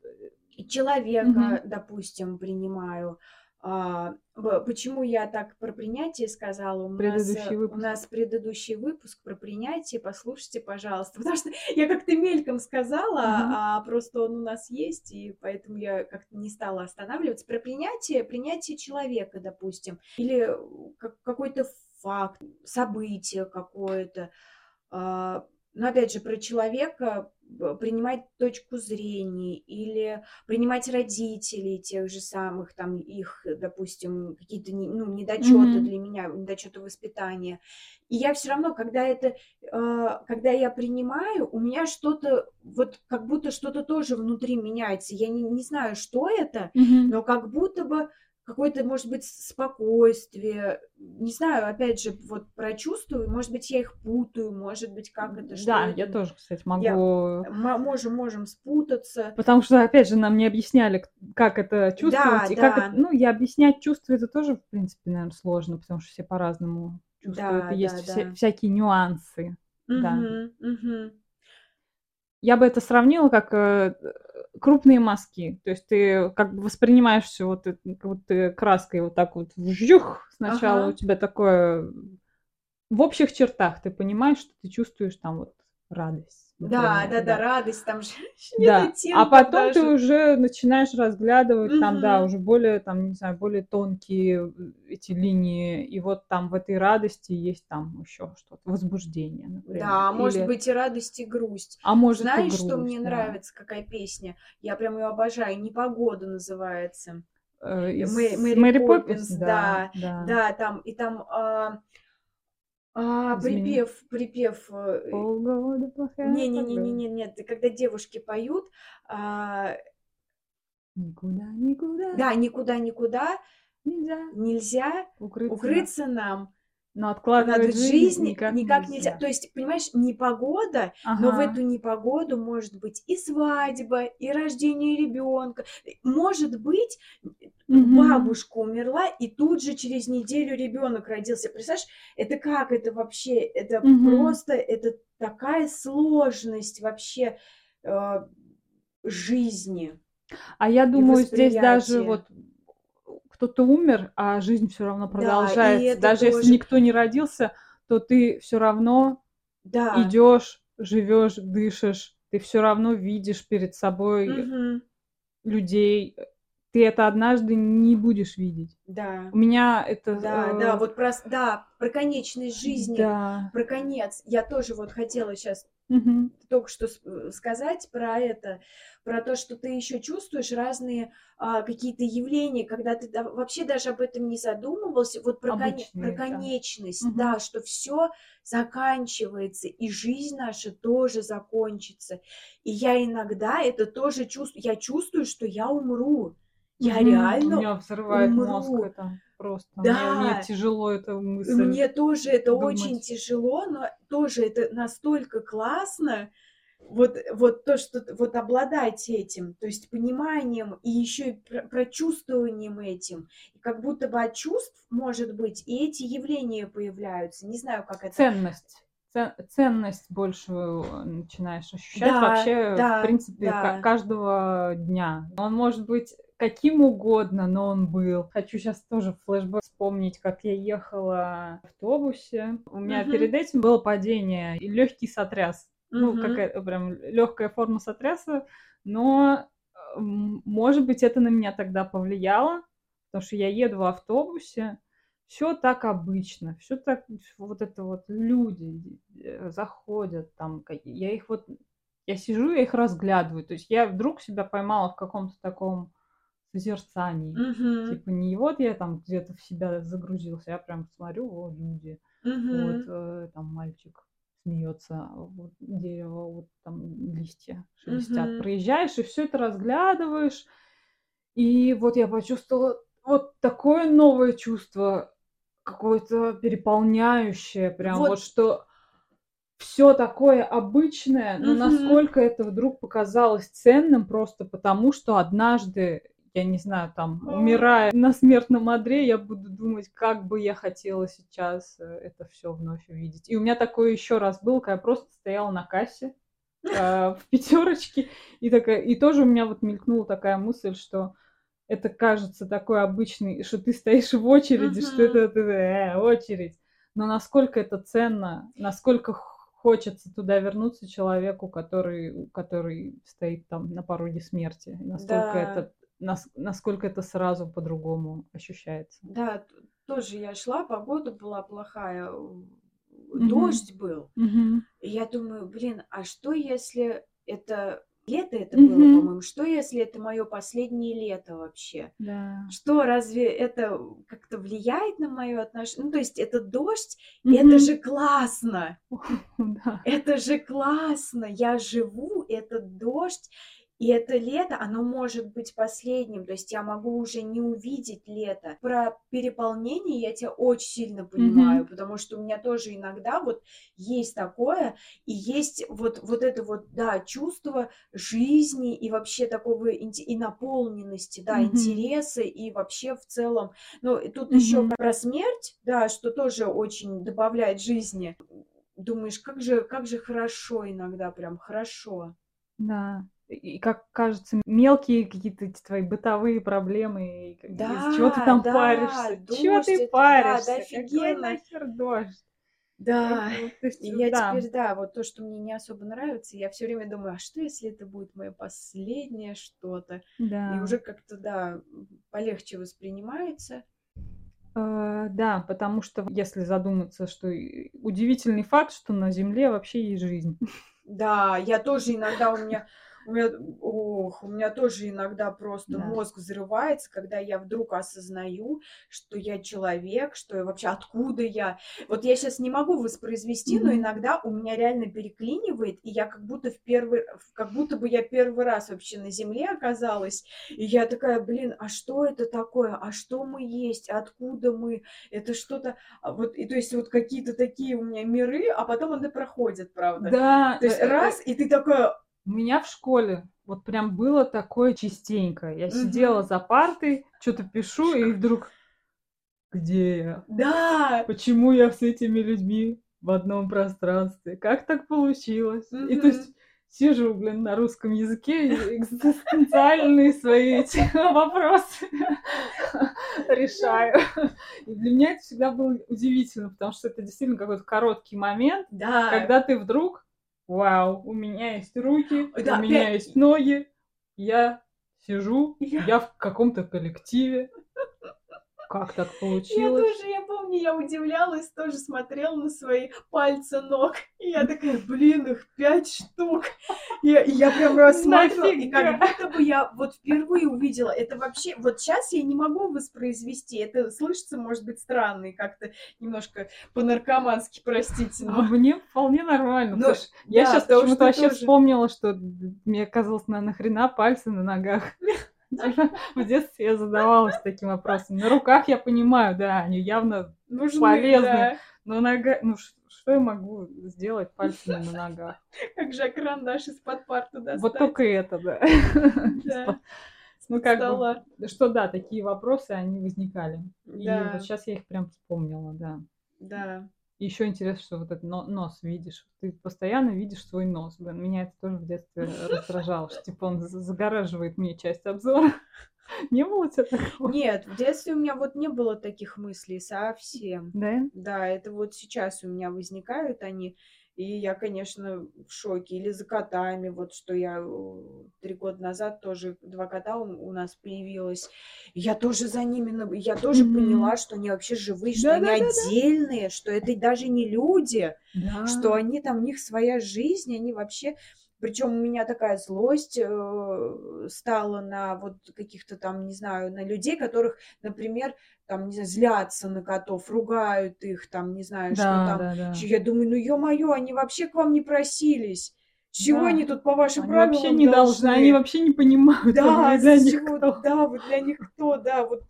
Человека, Мгм. допустим, принимаю. А, почему я так про принятие сказала? У нас, Предыдущий э, у выпуск. нас предыдущий выпуск про принятие, послушайте, пожалуйста. Потому что я как-то мельком сказала, Мгм. а просто он у нас есть, и поэтому я как-то не стала останавливаться. Про принятие, принятие человека, допустим, или как- какой-то факт, событие какое-то. Но опять же, про человека б- принимать точку зрения или принимать родителей тех же самых, там их, допустим, какие-то ну, недочеты Мгм. для меня, недочеты воспитания. И я все равно, когда это, а, когда я принимаю, у меня что-то, вот как будто что-то тоже внутри меняется. Я не, не знаю, что это, Мгм. но как будто бы какое-то, может быть, спокойствие. Не знаю, опять же, вот про чувства, может быть, я их путаю, может быть, как это, что Да, это. я тоже, кстати, Я- могу... М- можем, можем спутаться. Потому что, опять же, нам не объясняли, как это чувствовать. и как да. это- ну, и объяснять чувства это тоже, в принципе, наверное, сложно, потому что все по-разному чувствуют. Да, и есть да, вся- да. всякие нюансы. Да. Мгм, мгм. Я бы это сравнила как э, крупные мазки. То есть ты как бы воспринимаешь все вот это, как будто ты краской вот так вот вжух, сначала Ага. у тебя такое... В общих чертах ты понимаешь, что ты чувствуешь там вот радость. Да, например, да, да, радость, там же Да, а потом ты даже. уже начинаешь разглядывать там, да, уже более, там, не знаю, более тонкие э, эти линии, и вот там в этой радости есть там еще что-то, возбуждение, например. Да, может Или- быть и радость, и грусть. а может и Знаешь, что грусть, мне да. нравится, какая песня? Я прям ее обожаю. «Непогода» называется. Э, из Мэ- Мэри Мэри Поппинс, Поппинс, да, да. Да, там, и там а, а, припев, припев. э, Полгода плохая погода. Не-не-не-не-не, нет, когда девушки поют, а, Никуда, никуда да, никуда-никуда нельзя нельзя укрыться. укрыться нам. Но откладывать Надо жизнь, жизнь никак, никак нельзя. То есть, понимаешь, непогода, но в Ага. эту непогоду может быть и свадьба, и рождение ребенка. Может быть, Мгм. бабушка умерла, и тут же через неделю ребенок родился. Представляешь, это как это вообще? Это Мгм. просто, это такая сложность вообще э, жизни. А я думаю, здесь даже вот кто-то умер, а жизнь все равно продолжается. это даже если тоже. никто не родился, то ты все равно Да. идешь, живешь, дышишь, ты все равно видишь перед собой Мгм. людей. Ты это однажды не будешь видеть. Да. У меня это... Да, э, да, вот про, да, про конечность жизни, Да. про конец. Я тоже вот хотела сейчас Мгм. только что э, сказать про это, про то, что ты еще чувствуешь разные а, какие-то явления, когда ты да- вообще даже об этом не задумывался, вот про, Обычные, про да. конечность, Мгм. да, что все заканчивается, и жизнь наша тоже закончится. И я иногда это тоже чувствую, я чувствую, что я умру. Я Мгм. реально меня взрывает мозг умру. это просто. Да. Мне, мне тяжело эту мысль. Мне тоже это думать. очень тяжело, но тоже это настолько классно. Вот, вот то, что вот обладать этим, то есть пониманием и еще и про- прочувствованием этим. И как будто бы от чувств, может быть, и эти явления появляются. Не знаю, как это. Ценность. Це- Ценность больше э, начинаешь ощущать Да, вообще, да, в принципе, да. каждого дня. Он может быть каким угодно, но он был. Хочу сейчас тоже флешбэк вспомнить, как я ехала в автобусе. У меня Мгм. перед этим было падение и легкий сотряс. Ну, Мгм. какая прям легкая форма сотряса, но, м, может быть, это на меня тогда повлияло, потому что я еду в автобусе, все так обычно, все так, вот это вот люди э, заходят там, я их вот, я сижу, я их разглядываю, то есть я вдруг себя поймала в каком-то таком созерцании, Мгм. типа не вот я там где-то в себя загрузился, я прям смотрю, о, люди, вот Мгм. э, там мальчик смеется, вот дерево, вот там листья шелестят. Мгм. Проезжаешь и все это разглядываешь. И вот я почувствовала вот такое новое чувство, какое-то переполняющее, прям вот, Вот. что все такое обычное, но Мгм. насколько это вдруг показалось ценным просто потому, что однажды, я не знаю, там, умирая на смертном одре, я буду думать, как бы я хотела сейчас э, это все вновь увидеть. И у меня такое еще раз было, когда я просто стояла на кассе э, в пятерочке, и такая, и тоже у меня вот мелькнула такая мысль, что это кажется такой обычный, что ты стоишь в очереди, что это, э, очередь. Но насколько это ценно, насколько хочется туда вернуться человеку, который, который стоит там на пороге смерти. Насколько Да. это, нас- насколько это сразу по-другому ощущается. Да, тоже я шла, погода была плохая, Мгм. дождь был. Мгм. И я думаю, блин, а что если это лето это было, Мгм. по-моему, что если это мое последнее лето вообще? Да. Что, разве это как-то влияет на мое отношение? Ну, то есть это дождь, Мгм. это же классно, Да. это же классно, я живу, этот дождь, И это лето, оно может быть последним, то есть я могу уже не увидеть лето. Про переполнение я тебя очень сильно понимаю, mm-hmm. потому что у меня тоже иногда вот есть такое, и есть вот, вот это вот, да, чувство жизни и вообще такого и наполненности, да, mm-hmm. интереса и вообще в целом. Ну, и тут mm-hmm. еще про смерть, да, что тоже очень добавляет жизни. Думаешь, как же, как же хорошо иногда, прям хорошо. Да, и как кажется, мелкие какие-то твои бытовые проблемы, да, из чего ты там да, паришься, чего ты паришься, да, да, какой нахер дождь. Да, есть, и я да. теперь, да, вот то, что мне не особо нравится, я все время думаю, а что если это будет мое последнее что-то? Да. И уже как-то, да, полегче воспринимается. Uh, да, потому что если задуматься, что удивительный факт, что на Земле вообще есть жизнь. Да, я тоже иногда у меня у меня, ох, у меня тоже иногда просто да. мозг взрывается, когда я вдруг осознаю, что я человек, что я вообще откуда я. Вот я сейчас не могу воспроизвести, mm-hmm. но иногда у меня реально переклинивает, и я как будто в первый, как будто бы я первый раз вообще на земле оказалась, и я такая, блин, а что это такое? А что мы есть? Откуда мы? Это что-то, а вот и то есть вот какие-то такие у меня миры, а потом они проходят, правда? Да. То есть э, раз и ты такая у меня в школе вот прям было такое частенько. Я сидела за партой, что-то пишу, и вдруг где я? Да! Почему я с этими людьми в одном пространстве? Как так получилось? Mm-hmm. И то есть сижу, блин, на русском языке и экзистенциальные свои эти вопросы решаю. И для меня это всегда было удивительно, потому что это действительно какой-то короткий момент, да. когда ты вдруг вау, у меня есть руки, да, у меня опять... есть ноги, я сижу, я, я в каком-то коллективе. Как так получилось? Я тоже, я помню, я удивлялась, тоже смотрела на свои пальцы ног. И я такая, блин, их пять штук. И, и я прям рассматривала, и как будто бы я вот впервые увидела. Это вообще, вот сейчас я не могу воспроизвести. Это слышится, может быть, странно и как-то немножко по-наркомански, простите. Но... А мне вполне нормально. Но, я сейчас почему-то вообще тоже... вспомнила, что мне казалось, на нахрена пальцы на ногах. В детстве я задавалась таким вопросом. На руках я понимаю, да, они явно Нужны, полезны. Да. Но нога, ну что я могу сделать пальцами на ногах? Как же карандаш из-под парты достать? Вот только это, да. Да. Ну, как бы, что да, такие вопросы, они возникали. И вот сейчас я их прям вспомнила, да. Да. Еще интересно, что вот этот нос видишь. Ты постоянно видишь свой нос. Блин, меня это тоже в детстве раздражало, что типа он загораживает мне часть обзора. Не было у тебя такого? Нет, в детстве у меня вот не было таких мыслей совсем. Да? Да, это вот сейчас у меня возникают они. И я, конечно, в шоке. Или за котами, вот что я э, три года назад тоже два кота у, у нас появилось. Я тоже за ними, я тоже mm-hmm. поняла, что они вообще живые, что да, они да, отдельные, да. что это даже не люди, да. что они там, у них своя жизнь, они вообще... Причем у меня такая злость э, стала на вот каких-то там, не знаю, на людей, которых, например, там, не знаю, злятся на котов, ругают их, там, не знаю, да, что там. Да, да. Я думаю, ну ё-моё, они вообще к вам не просились. Чего да. они тут по вашим они правилам вообще не должны? Они вообще не понимают. Да, для них кто. да, вот для них кто, да, вот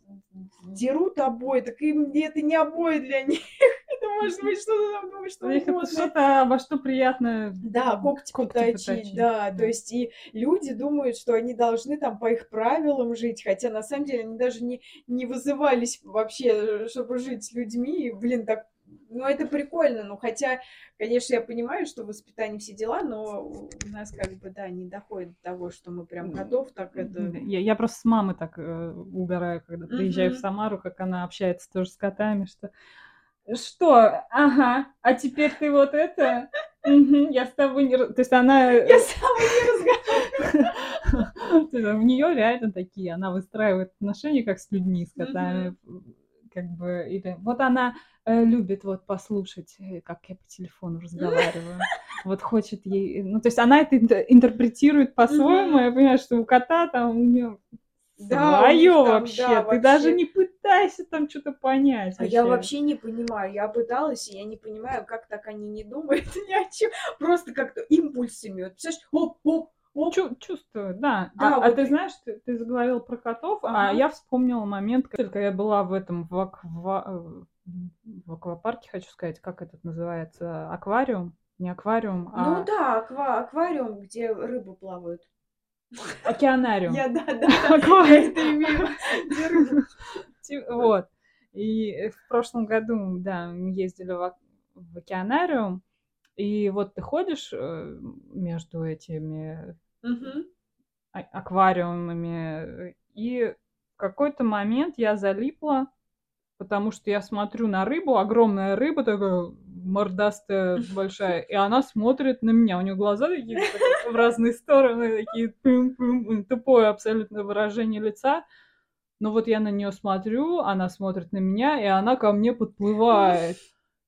дерут обои, так им это не обои для них. это может быть что-то там, думаю, что угодно. что-то обо что приятно. Да, когти, когти поточить, поточить, да, да. То есть и люди думают, что они должны там по их правилам жить, хотя на самом деле они даже не, не вызывались вообще, чтобы жить с людьми. И, блин, так ну, это прикольно, ну, хотя, конечно, я понимаю, что воспитание все дела, но у нас как бы, да, не доходит до того, что мы прям готов, так это... Я, я просто с мамой так э, угораю, когда приезжаю uh-huh. в Самару, как она общается тоже с котами, что... Что? Ага, а теперь ты вот это? Угу, я с тобой не... То есть она... Я с тобой не разговариваю. В нее реально такие, она выстраивает отношения как с людьми, с котами, как бы, или... Вот она Э, любит вот послушать, э, как я по телефону разговариваю. Вот хочет ей... Ну, то есть она это интерпретирует по-своему. Я понимаю, что у кота там у нее да, свое вообще. Да, Ты вообще. даже не пытайся там что-то понять. А вообще. я вообще не понимаю. Я пыталась, и я не понимаю, как так они не думают ни о чем. Просто как-то импульсами. Вот, представляешь, оп, оп, Оп. Чу- чувствую, да. Да, а, вот а ты и- знаешь, ты, ты заговорил про котов, Ага. а я вспомнила момент, когда я была в этом в, аква- в аквапарке, хочу сказать, как этот называется, аквариум, не аквариум, а Ну да, аква- аквариум, где рыбы плавают. океанариум. Я, да, да, Аквариум. Вот. И в прошлом году, да, мы ездили в океанариум, и вот ты ходишь э, между этими А- аквариумами, и в какой-то момент я залипла, потому что я смотрю на рыбу, огромная рыба такая мордастая, большая, и она смотрит на меня. У нее глаза такие так, в разные стороны, такие тупое абсолютно выражение лица. Но вот я на нее смотрю, она смотрит на меня, и она ко мне подплывает.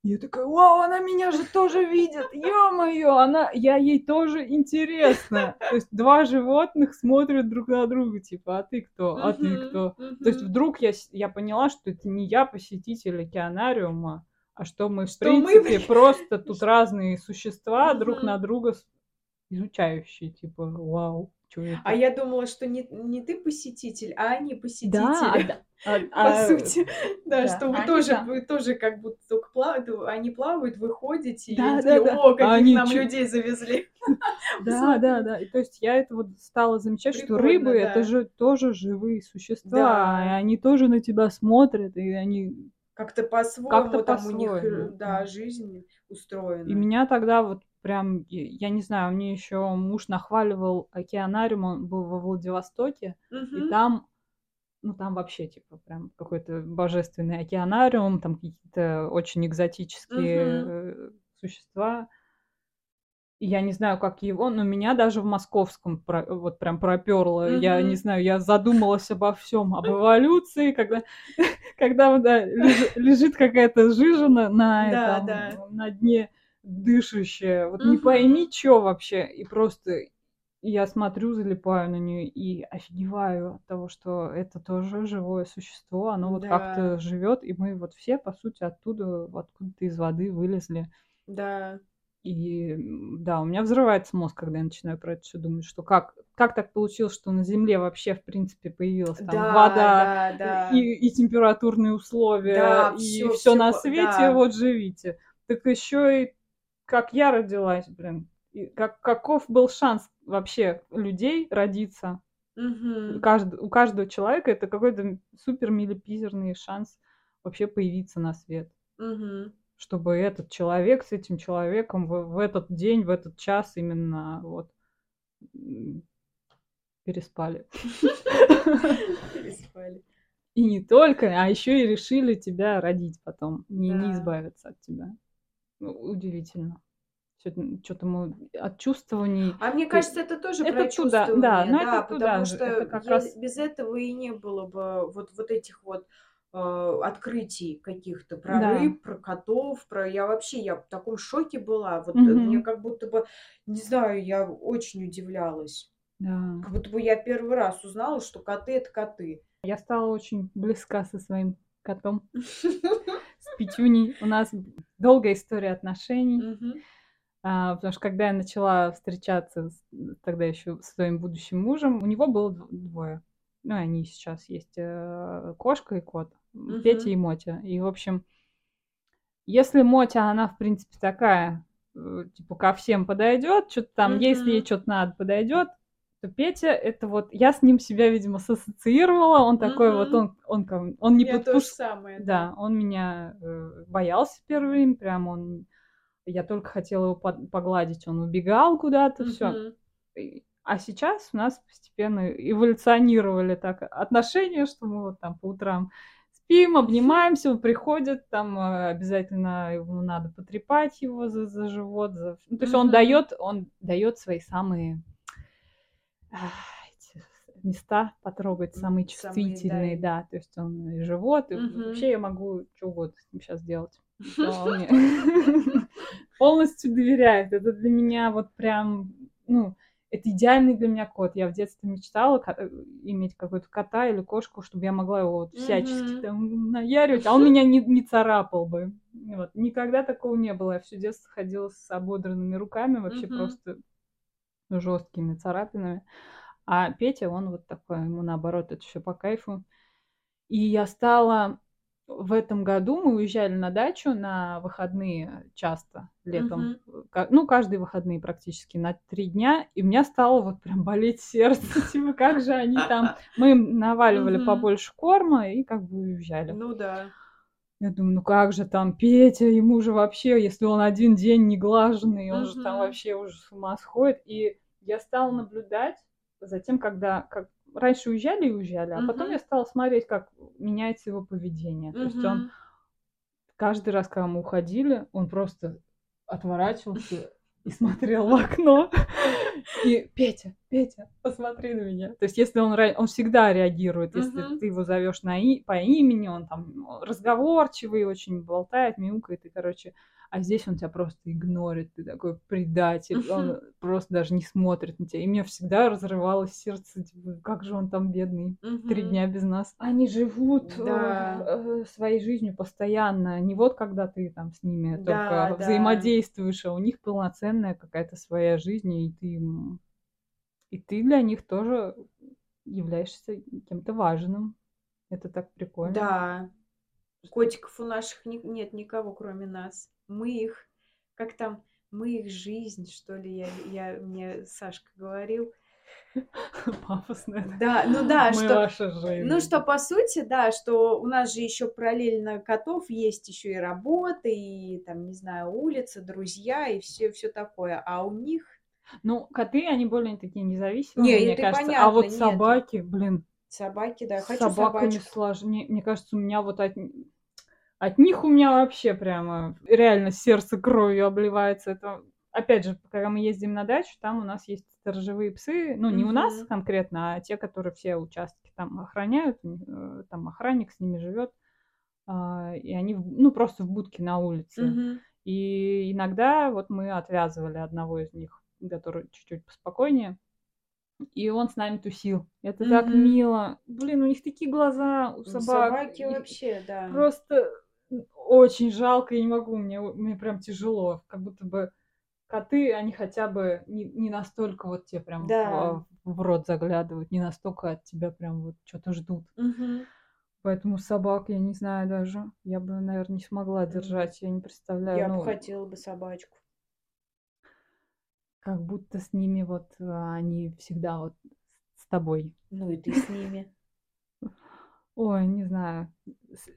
Я такая, вау, она меня же тоже видит, ё-моё, она, я ей тоже интересна. То есть два животных смотрят друг на друга, типа, а ты кто, а ты кто? То есть вдруг я, я поняла, что это не я посетитель океанариума, а что мы, в Что мы, принципе, блин, просто тут разные существа друг на друга изучающие, типа, вау, это? А я думала, что не, не ты посетитель, а они Да, посетители. да, а- По а, сути, да, да, что вы они тоже, да. вы тоже как будто только плавают, они плавают, вы ходите, и Да, да, такие, да. о, А каких они нам чё- людей завезли. Да, да, да. И то есть я это вот стала замечать, что рыбы да. это же тоже живые существа, Да. и они тоже на тебя смотрят, и они Как-то по-своему Как-то там у них, э, по-своему, да, да. жизнь И устроена. меня тогда вот прям, я не знаю, мне еще муж нахваливал океанариум, он был во Владивостоке, и Мгм. там, ну там вообще типа прям какой-то божественный океанариум, там какие-то очень экзотические э, существа. И Я не знаю, как его, но меня даже в московском про- вот прям проперло. Я не знаю, я задумалась обо всем, об эволюции, когда, когда да, лежи- лежит какая-то жижа на, на Да, этом, да. на дне дышащая. Вот не Мгм. пойми, что вообще. И просто я смотрю, залипаю на нее и офигеваю от того, что это тоже живое существо. Оно вот Да. как-то живет, и мы вот все, по сути, оттуда, откуда-то из воды вылезли. Да. И да, у меня взрывается мозг, когда я начинаю про это все думать, что как, как так получилось, что на Земле вообще, в принципе, появилась там Да, вода, да, да. и, и температурные условия, Да, и все на свете, да. вот живите. Так еще и как я родилась, блин. И как, каков был шанс вообще людей родиться? У Мгм. кажд- у каждого человека это какой-то супер милипизерный шанс вообще появиться на свет Мгм. чтобы этот человек с этим человеком в, в этот день, в этот час именно вот переспали. Переспали. И не только, а еще и решили тебя родить потом, не, не избавиться от тебя. Ну, Удивительно. Что-то мы от чувствований... А мне кажется, это тоже это про туда, да, но да, это туда потому же, что это как е- раз- без этого и не было бы вот, вот этих вот э, открытий каких-то про Да. рыб, про котов, про... Я вообще, я в таком шоке была. Вот Мгм. мне как будто бы, не знаю, я очень удивлялась. Да. Как будто бы я первый раз узнала, что коты — это коты. Я стала очень близка со своим котом, Петюней. У нас долгая история отношений. А, потому что когда я начала встречаться с, тогда еще с своим будущим мужем, у него было дв- двое. Ну, они сейчас есть э, кошка и кот. Мгм. Петя и Мотя. И, в общем, если Мотя, она, в принципе, такая, э, типа, ко всем подойдет, что-то там, если ей что-то надо, подойдет, то Петя, это вот, я с ним себя, видимо, сассоциировала, он такой вот, он, он, м- он не подпускал, самое, да, он меня э, боялся первое время, прям он, я только хотела его погладить, он убегал куда-то, все. А сейчас у нас постепенно эволюционировали так отношения, что мы вот там по утрам спим, обнимаемся, он приходит, там э, обязательно ему надо потрепать его за, за живот, за... ну, то есть он дает, он дает свои самые места потрогать, самые самые, чувствительные, да. да, то есть он и живот, и вообще я могу что угодно с ним сейчас делать. Полностью доверяет. Это для меня вот прям, ну, это идеальный для меня кот. Я в детстве мечтала э, иметь какой-то кота или кошку, чтобы я могла его вот всячески там наяривать, а он меня не, не царапал бы. Вот. Никогда такого не было. Я все детство ходила с ободранными руками, вообще просто жесткими царапинами. А Петя, он вот такой, ему наоборот, это все по кайфу. И я стала в этом году мы уезжали на дачу на выходные часто летом, Мгм. ну каждые выходные практически на три дня, и у меня стало вот прям болеть сердце, типа как же они там, мы им наваливали побольше корма и как бы уезжали. Ну да. Я думаю, ну как же там Петя, ему же вообще, если он один день не глаженный, он же там вообще уже с ума сходит. И я стала наблюдать за тем, когда как раньше уезжали и уезжали, а потом Мгм. я стала смотреть, как меняется его поведение. То есть он каждый раз, когда мы уходили, он просто отворачивался и смотрел в окно. И Петя, Петя, посмотри на меня. То есть, если он, он всегда реагирует, если Мгм. ты его зовешь на и, по имени, он там разговорчивый, очень болтает, мяукает, и, короче, а здесь он тебя просто игнорит, ты такой предатель, он просто даже не смотрит на тебя. И мне всегда разрывалось сердце, типа, как же он там бедный, три дня без нас. Они живут э, Да. э, своей жизнью постоянно. Не вот когда ты там с ними Да, только да. взаимодействуешь, а у них полноценная какая-то своя жизнь, и ты и ты для них тоже являешься кем-то важным. Это так прикольно. Да. Котиков у наших ни- нет никого, кроме нас. Мы их, как там, мы их жизнь, что ли, я, я мне Сашка говорил. Пафосно. Да, ну да, Мы что, ваша жизнь. ну что по сути, да, что у нас же еще параллельно котов есть еще и работа, и там, не знаю, улица, друзья, и все, все такое. А у них Ну, коты, они более такие независимые, Не, мне кажется. понятно, а вот нет. собаки, блин, собаки, да, хочу собаками собачку. сложнее. Мне кажется, у меня вот от, от них у меня вообще прямо реально сердце кровью обливается. Это опять же, когда мы ездим на дачу, там у нас есть сторожевые псы, ну не у нас конкретно, а те, которые все участки там охраняют, э, там охранник с ними живет, а, и они ну просто в будке на улице. Мгм. И иногда вот мы отвязывали одного из них, который чуть-чуть поспокойнее, и он с нами тусил. Это так Мгм. мило. Блин, у них такие глаза у собак. Собаки и вообще, да. Просто очень жалко, я не могу, мне, мне прям тяжело. Как будто бы коты, они хотя бы не, не настолько вот тебе прям Да. в, в рот заглядывают, не настолько от тебя прям вот что-то ждут. Мгм. Поэтому собак, я не знаю даже, я бы, наверное, не смогла держать, я не представляю. Я ну, бы хотела бы собачку. как будто с ними вот а, они всегда вот с тобой. Ну и ты с ними. Ой, не знаю,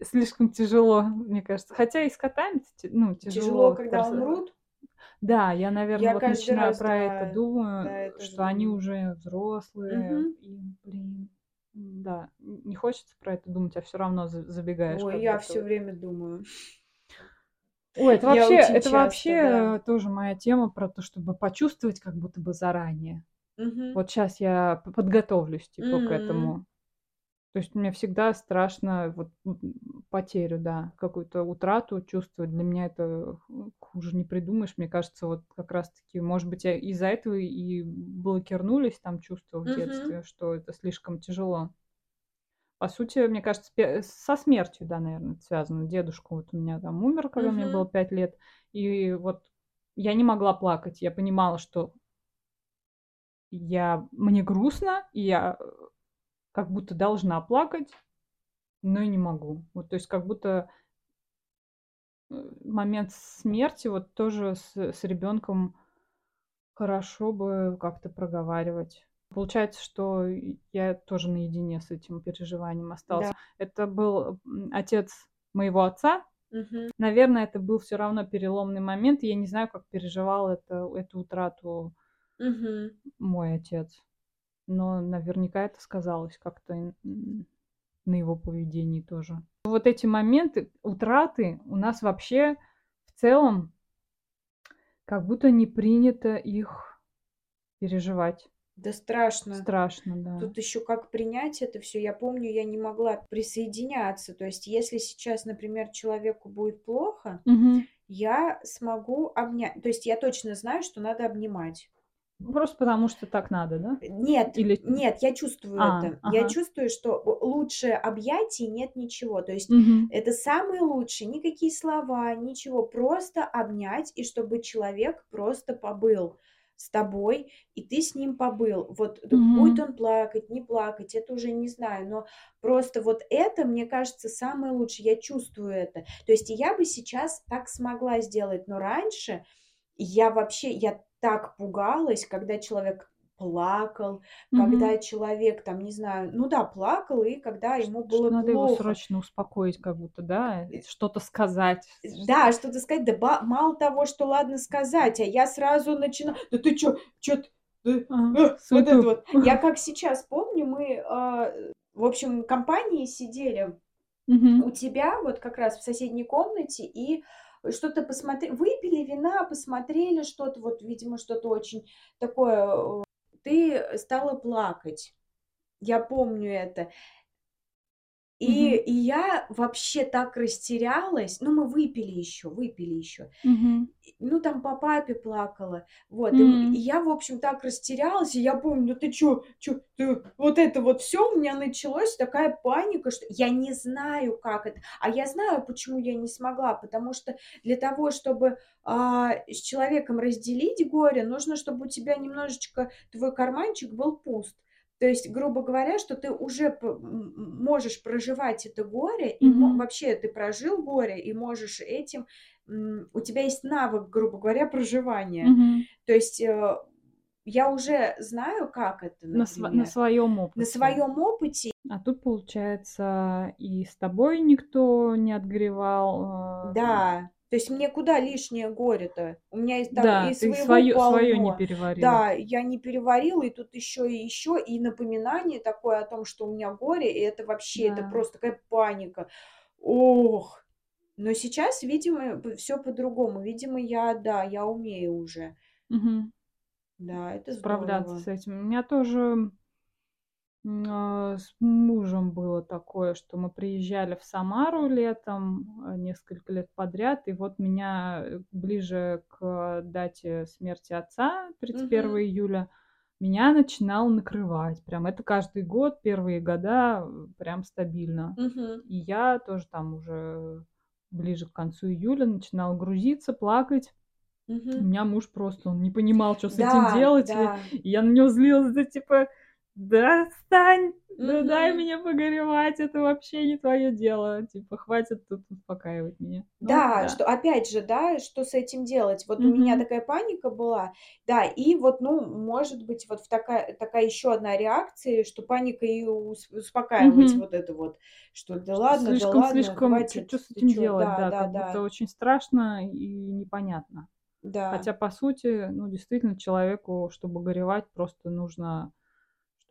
слишком тяжело, мне кажется. Хотя и с котами, ну, тяжело. Тяжело, когда Просто- умрут. Да, я, наверное, Я вот начинаю раз, про да, это думаю, да, тоже что они думаю. уже взрослые, Мгм. и, блин, да, не хочется про это думать, а все равно за- забегаешь. Ой, я все время думаю. Ой, это вообще, это часто, вообще да. тоже моя тема про то, чтобы почувствовать как будто бы заранее. Мгм. Вот сейчас я подготовлюсь типа к М. этому. То есть мне всегда страшно вот потерю, да, какую-то утрату чувствовать. Для меня это хуже не придумаешь. Мне кажется, вот как раз-таки, может быть, я из-за этого и блокирнулись там чувства в детстве, что это слишком тяжело. По сути, мне кажется, пе- со смертью, да, наверное, это связано. Дедушка вот у меня там умер, когда мне Мгм. было пять лет, и вот я не могла плакать. Я понимала, что я мне грустно, и я э, как будто должна плакать, но и не могу. Вот, то есть как будто э, момент смерти вот тоже с, с ребенком хорошо бы как-то проговаривать. Получается, что я тоже наедине с этим переживанием осталась. Да. Это был отец моего отца. Мгм. Наверное, это был все равно переломный момент. Я не знаю, как переживал это, эту утрату Мгм. мой отец. Но наверняка это сказалось как-то на его поведении тоже. Вот эти моменты утраты у нас вообще в целом как будто не принято их переживать. Да страшно. Страшно, да. Тут еще как принять это все. Я помню, я не могла присоединяться. То есть, если сейчас, например, человеку будет плохо, Мгм. я смогу обнять. То есть, я точно знаю, что надо обнимать. Просто потому что так надо, да? Нет, Или- нет, я чувствую А, это. ага. Я чувствую, что лучше объятий нет ничего. То есть, Мгм. это самое лучшее. Никакие слова, ничего. Просто обнять, и чтобы человек просто побыл с тобой, и ты с ним побыл. Вот Мгм. будет он плакать, не плакать, это уже не знаю, но просто вот это, мне кажется, самое лучшее. Я чувствую это. То есть я бы сейчас так смогла сделать, но раньше я вообще, я так пугалась, когда человек плакал, Мгм. когда человек там, не знаю, ну да, плакал, и когда ему Что было надо его срочно успокоить, как будто, да, что-то сказать. Да, что-то сказать, да ба- мало того, что ладно сказать, а я сразу начинаю, да ты чё, чё ты, Ага, э, вот это вот. Я как сейчас помню, мы, а, в общем, компании сидели у тебя вот как раз в соседней комнате и что-то посмотрели, выпили вина, посмотрели что-то, вот, видимо, что-то очень такое, э, ты стала плакать. Я помню это. И, Мгм. и я вообще так растерялась. Ну, мы выпили еще, выпили еще. Мгм. Ну, там по папе плакала. Вот. И, м- М. и я, в общем, так растерялась. И я помню, ну ты чё, чё, ты, вот это вот все у меня началось, такая паника, что я не знаю, как это. А я знаю, почему я не смогла. Потому что для того, чтобы а, с человеком разделить горе, нужно, чтобы у тебя немножечко твой карманчик был пуст. То есть, грубо говоря, что ты уже можешь проживать это горе, и мо- Мгм. вообще ты прожил горе, и можешь этим, у тебя есть навык, грубо говоря, проживания. Мгм. То есть э, я уже знаю, как это, На, сва- на своем опыте. на своем опыте. А тут, получается, и с тобой никто не отгревал. э, Да, то есть мне куда лишнее горе-то? У меня есть там Да, и ты свое, свое не переварила. Да, я не переварила, и тут еще и еще и напоминание такое о том, что у меня горе, и это вообще, это Да. просто такая паника. Ох! Но сейчас, видимо, все по-другому. Видимо, я, да, я умею уже. Мгм. Да, это Справляться здорово. с этим. У меня тоже с мужем было такое, что мы приезжали в Самару летом а, несколько лет подряд, и вот меня э, ближе к дате смерти отца, 31 Мгм. июля, меня начинал накрывать. Прям это каждый год, первые года, э, прям стабильно. Мгм. И я тоже там уже ближе к концу июля начинала грузиться, плакать. У Мгм. меня муж просто, он не понимал, что с этим Да, делать. и- да. и я на него злилась, да типа, да отстань, да дай мне погоревать, это вообще не твое дело. Типа, хватит тут успокаивать меня. Ну, Да, да. что опять же, да, что с этим делать? Вот у меня такая паника была, да, и вот, ну, может быть, вот в такая, такая еще одна реакция, что паника и ус- успокаивать Мгм. вот это вот, что да Что ладно, да слишком, ладно, слишком, хватит, что с этим чё, делать, да, да, да, как будто да, очень страшно и непонятно. да, Хотя, по сути, ну, действительно, человеку, чтобы горевать, просто нужно,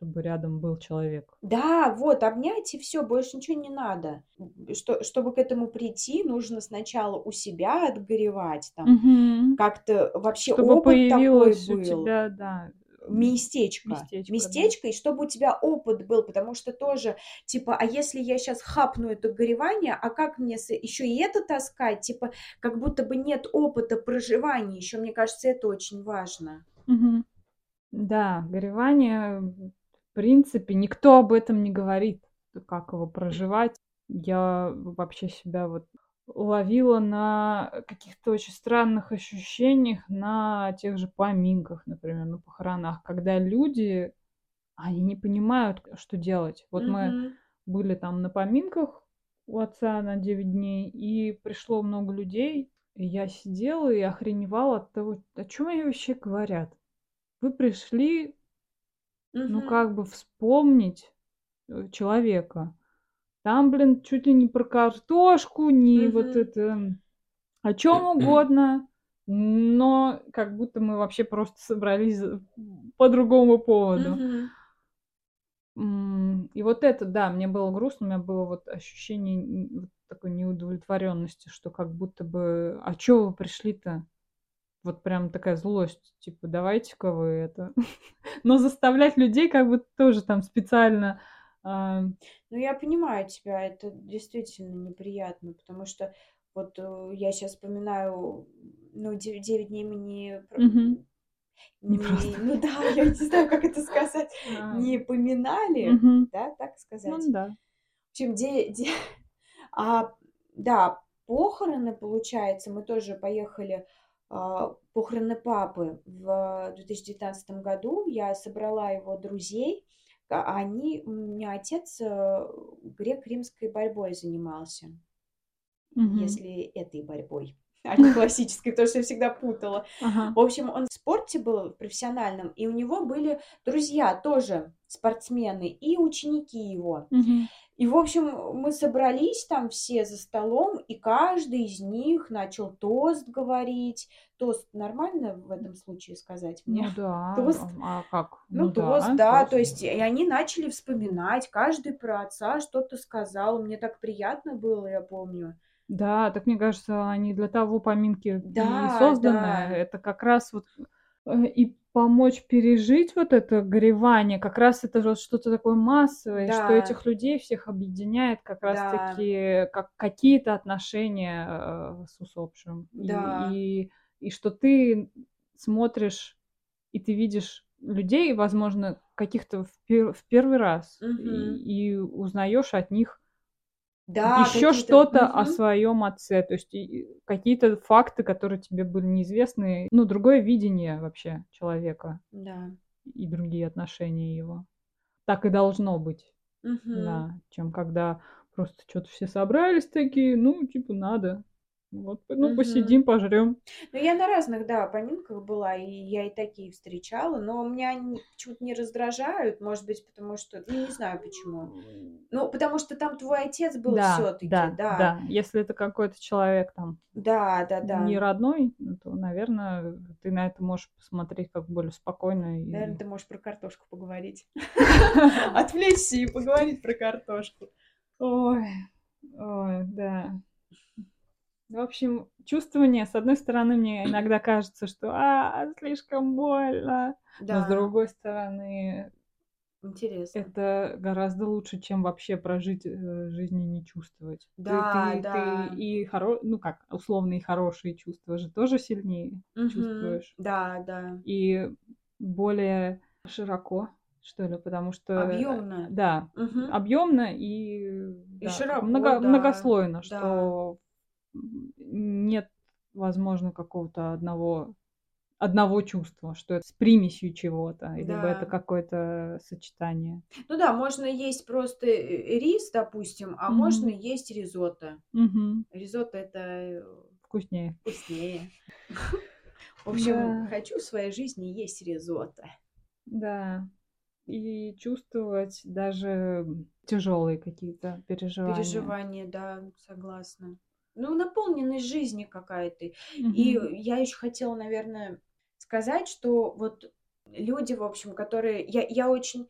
чтобы рядом был человек. да, вот, обнять и все, больше ничего не надо. Что, чтобы к этому прийти, нужно сначала у себя отгоревать, там, Мгм. как-то вообще Чтобы опыт такой появилось у был. тебя, да, местечко. местечко, да. Местечко, и чтобы у тебя опыт был, потому что тоже, типа, а если я сейчас хапну это горевание, а как мне еще и это таскать? Типа, как будто бы нет опыта проживания. Еще, мне кажется, это очень важно. Мгм. Да, горевание, принципе, никто об этом не говорит, как его проживать. Я вообще себя вот ловила на каких-то очень странных ощущениях на тех же поминках, например, на похоронах, когда люди, они не понимают, что делать. Вот мы Мгм. были там на поминках у отца на 9 дней, и пришло много людей, и я сидела и охреневала от того, о чем они вообще говорят. Вы пришли, ну, Мгм. как бы вспомнить э, человека. Там, блин, чуть ли не про картошку, не вот Мгм. это, м, о чем угодно, но как будто мы вообще просто собрались за- по другому поводу. Мгм. М, И вот это, да, мне было грустно, у меня было вот ощущение н- вот такой неудовлетворенности, что как будто бы, а чё вы пришли-то? Вот прям такая злость, типа, давайте-ка вы это. Но заставлять людей как бы тоже там специально. а, Ну, я понимаю тебя, это действительно неприятно, потому что вот э, я сейчас вспоминаю, ну, 9 дней мы не... про- Мгм. Не не- просто. Ну да, я не знаю, как это сказать. а, Не поминали, мгм. да, так Ну сказать. да. В общем, де- де- а, да, похороны, получается, мы тоже поехали похороны папы в 2019 году. Я собрала его друзей. А они, у меня отец э, грек-римской борьбой занимался, Мгм. если этой борьбой, а не классической, потому что я всегда путала. Ага. В общем, он в спорте был профессиональном, и у него были друзья тоже спортсмены и ученики его. Мгм. И, в общем, мы собрались там все за столом, и каждый из них начал тост говорить. Тост нормально в этом случае сказать Ну мне? да, Тост? а как? Ну, Ну тост, да, да, тост. то есть, и они начали вспоминать, каждый про отца что-то сказал. Мне так приятно было, я помню. Да, так мне кажется, они для того поминки Да, созданы. да. Это как раз вот и помочь пережить вот это горевание, как раз это вот что-то такое массовое, что Да, этих людей всех объединяет как да, раз-таки как какие-то отношения э, с усопшим. И, да. и, и что ты смотришь, и ты видишь людей, возможно, каких-то в, пер- в первый раз, Мгм. и, и узнаешь от них Да, еще что-то о Мгм. своем отце, то есть какие-то факты, которые тебе были неизвестны, ну, другое видение вообще человека Да. и другие отношения его. Так и должно быть, Мгм. да, чем когда просто что-то все собрались такие, ну, типа, надо. Вот, ну, Мгм. посидим, пожрем. Ну, я на разных, да, поминках была, и я и такие встречала, но меня они почему-то не раздражают, может быть, потому что, ну, не знаю почему. Ну, потому что там твой отец был Да, все-таки, да, да. да. Если это какой-то человек там Да, да, да. не родной, ну, то, наверное, ты на это можешь посмотреть как более спокойно Наверное, и ты можешь про картошку поговорить. Отвлечься и поговорить про картошку. Ой, ой, да. В общем, чувствование, с одной стороны, мне иногда кажется, что а, слишком больно, но с Да, другой стороны, интересно. это гораздо лучше, чем вообще прожить э, жизнь и не чувствовать. Ты, Да, ты, да. ты и хоро... ну как, условные хорошие чувства же тоже сильнее Мгм. чувствуешь. Да, да. И более широко, что ли, потому что, Объемно. да, Мгм. объемно и, И да, широко, много, да, многослойно, да. что м, нет, возможно, какого-то одного, одного чувства, что это с примесью чего-то, это Да. какое-то сочетание. Ну да, можно есть просто э, рис, допустим, а можно Мгм. есть ризотто. Мгм. Ризотто это э, Вкуснее. вкуснее. В общем, Да, хочу в своей жизни есть ризотто. да. И чувствовать даже тяжелые какие-то переживания. Переживания, да, согласна. Ну, наполненность жизни какая-то. И Мгм. я еще хотела, наверное, сказать, что вот люди, в общем, которые... Я, я очень...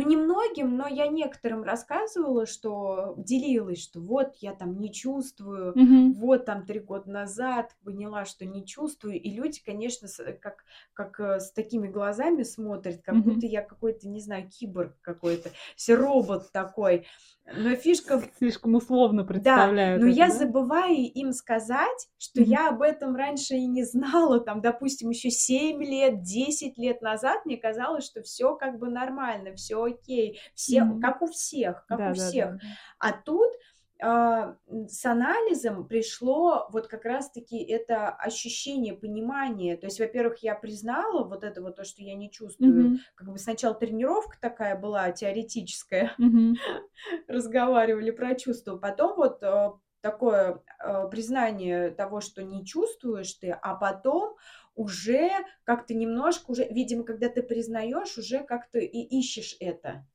Ну, не многим, но я некоторым рассказывала, что делилась, что вот я там не чувствую, Мгм. вот там три года назад поняла, что не чувствую. И люди, конечно, с- как, как э, с такими глазами смотрят, как Мгм. будто я какой-то, не знаю, киборг какой-то, все робот такой. Но фишка Слишком условно да, представляют но это, я да? забываю им сказать, что Мгм. я об этом раньше и не знала. Там, допустим, еще 7 лет, 10 лет назад мне казалось, что все как бы нормально, все окей, все Мгм. как у всех, как Да, у да, всех. да. А тут а, с анализом пришло вот как раз-таки это ощущение, понимание. То есть, во-первых, я признала вот это вот то, что я не чувствую. Мгм. Как бы сначала тренировка такая была теоретическая, Мгм. разговаривали про чувства. Потом вот э, такое э, признание того, что не чувствуешь ты, а потом уже как-то немножко уже, видимо, когда ты признаешь, уже как-то и ищешь это.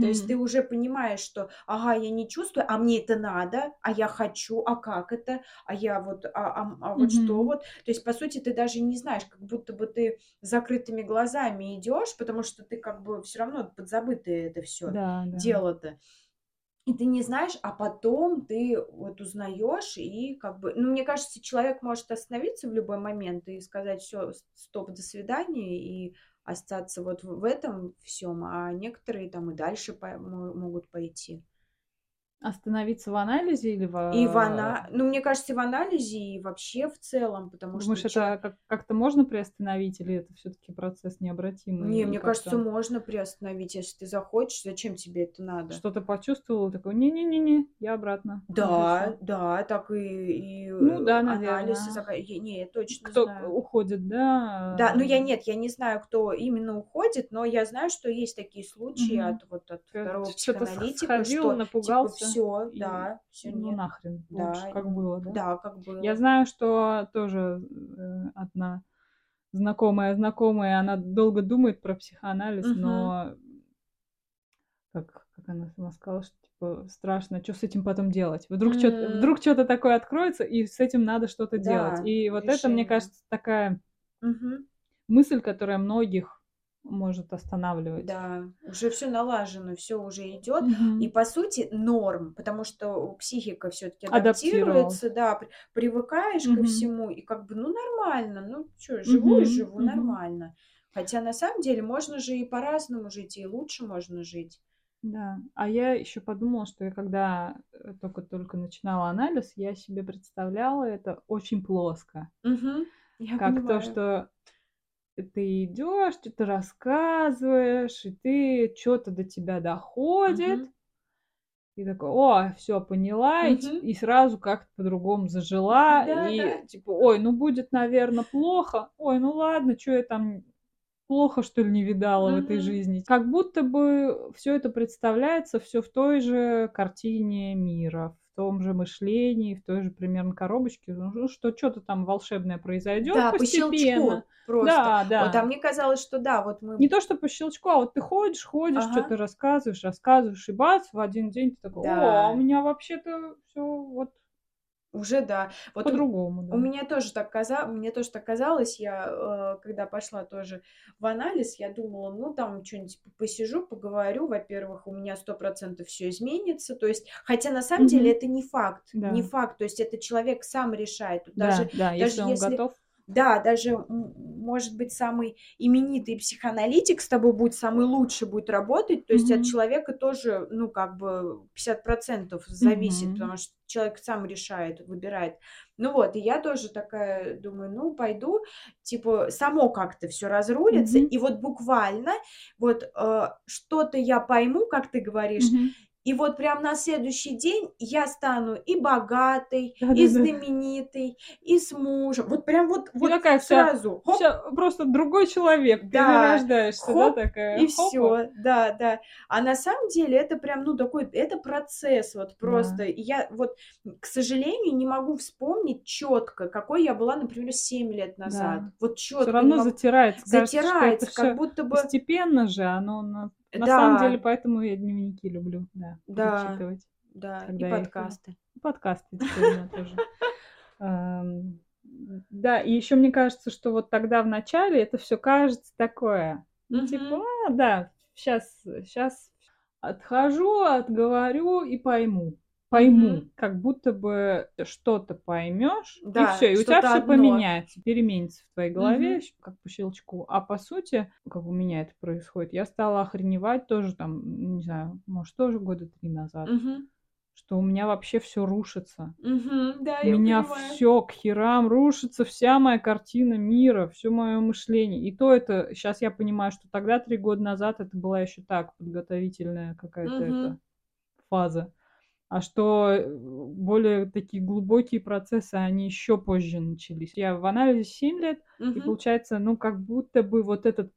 То есть ты уже понимаешь, что, ага, я не чувствую, а мне это надо, а я хочу, а как это, а я вот, а, а- а вот что Мгм. вот. То есть, по сути, ты даже не знаешь, как будто бы ты с закрытыми глазами идешь, потому что ты как бы все равно подзабытое это все Да, да. И ты не знаешь, а потом ты вот узнаешь, и как бы, ну, мне кажется, человек может остановиться в любой момент и сказать, все, стоп, до свидания, и остаться вот в этом всем, а некоторые там и дальше по- мо- могут пойти. Остановиться в анализе или в... И в ана... Ну, мне кажется, и в анализе, и вообще в целом, потому Думаешь, что... это чел- как- как-то можно приостановить, или это все-таки процесс необратимый? Не, мне кажется, можно приостановить, если ты захочешь. Зачем тебе это надо? Что-то почувствовал, такой, не-не-не-не, я обратно. Да, напишу». да, так и, и Ну э, да, анализ наверное. Не, я точно Кто знаю. уходит, да? Да, ну я э, нет, я не знаю, кто именно уходит, но я знаю, что есть такие случаи Мгм. от вот от второго что-то психоаналитика, сходил, что типа напугался, все, и да, все Ну нет, нахрен, Да, лучше как было, да? да, как было. Я знаю, что тоже э, одна знакомая знакомая, она долго думает про психоанализ, Мгм. но как, как она сама сказала, что типа страшно, что с этим потом делать? Вдруг что-то М. вдруг что-то такое откроется, и с этим надо что-то делать. Да, И вот это, мне решение. кажется, такая Мгм. мысль, которая многих может останавливать. Да, уже все налажено, все уже идет. Мгм. И по сути норм, потому что психика все-таки адаптируется, да, при- привыкаешь ко Мгм. всему, и как бы, ну, нормально, ну, что, живу и Мгм, живу, мгм. нормально. Хотя на самом деле можно же и по-разному жить, и лучше можно жить. Да. А я еще подумала, что я когда э, только-только начинала анализ, я себе представляла это очень плоско. Мгм. Я Как то, понимаю. что ты идешь, что-то рассказываешь, и ты что-то до тебя доходит, Мгм. и такой, о, все, поняла, и, т- Мгм. и сразу как-то по-другому зажила, Да, и да. типа, ой, ну будет, наверное, плохо, ой, ну ладно, что я там плохо, что ли, не видала в этой жизни. Как будто бы все это представляется все в той же картине мира, том же мышлении, в той же примерно коробочке, ну, что что-то там волшебное произойдет Да, по постепенно. щелчку просто. Да, да. Вот, а мне казалось, что да, вот мы... Не то, что по щелчку, а вот ты ходишь, ходишь, Ага. что-то рассказываешь, рассказываешь, и бац, в один день ты такой, Да. о, у меня вообще-то все вот Уже да. Вот по-другому. да». У меня тоже так казалось, мне тоже так казалось, я, э, когда пошла тоже в анализ, я думала, ну, там что-нибудь посижу, поговорю, во-первых, у меня сто процентов все изменится, то есть, хотя на самом деле Мгм. это не факт, Да. не факт, то есть это человек сам решает, Тут Да, даже, да, если он если- готов. Да, даже, может быть, самый именитый психоаналитик с тобой будет самый лучший будет работать, то есть от Мгм. человека тоже, ну, как бы 50% зависит, Мгм. потому что человек сам решает, выбирает. Ну вот, и я тоже такая думаю, ну, пойду, типа, само как-то все разрулится, Мгм. и вот буквально вот э, что-то я пойму, как ты говоришь, Мгм. И вот прям на следующий день я стану и богатой, и Да-да-да. знаменитой, и с мужем. Вот прям вот, вот такая вся- сразу. Хоп, Всё, просто другой человек, Да. перерождаешься, Хоп, да, такая. и все, да, да. А на самом деле это прям, ну, такой, это процесс вот просто. Да. И я вот, к сожалению, не могу вспомнить четко, какой я была, например, 7 лет назад. Да. Вот четко. Все равно затирается. кажется, что затирается, это как будто бы... постепенно же, оно на, Да. самом деле, поэтому я дневники люблю, да, Да. перечитывать. Да, и я их- подкасты. Подкасты теперь тоже. Да, и еще мне кажется, что вот тогда в начале это все кажется такое. Ну, типа, а, да, сейчас, сейчас отхожу, отговорю и пойму. Пойму, Мгм. как будто бы что-то поймешь, и Да, все, и у тебя все одно. поменяется, переменится в твоей голове, щ- как по щелчку. А по сути, как у меня это происходит, я стала охреневать тоже там, не знаю, может, тоже года три назад, Мгм. что у меня вообще все рушится. Мгм. Да, У я меня все к херам рушится, вся моя картина мира, все мое мышление. И то это, сейчас я понимаю, что тогда, три года назад, это была еще так, подготовительная какая-то Мгм. эта фаза. А что э, более такие глубокие процессы, они еще позже начались. Я в анализе 7 лет, и Мгм. получается, ну, как будто бы вот этот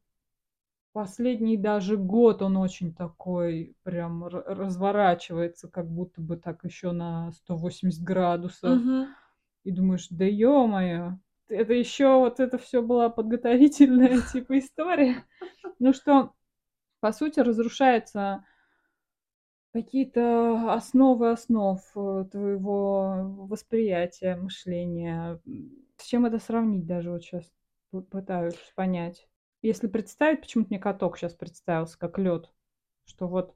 последний даже год, он очень такой прям разворачивается, как будто бы так еще на 180 градусов. Мгм. И думаешь, да ё-моё, это еще вот это все была подготовительная типа история. Ну что, по сути, разрушается какие-то основы основ э, твоего восприятия, мышления. С чем это сравнить даже вот сейчас пытаюсь понять. Если представить, почему-то мне каток сейчас представился как лед, что вот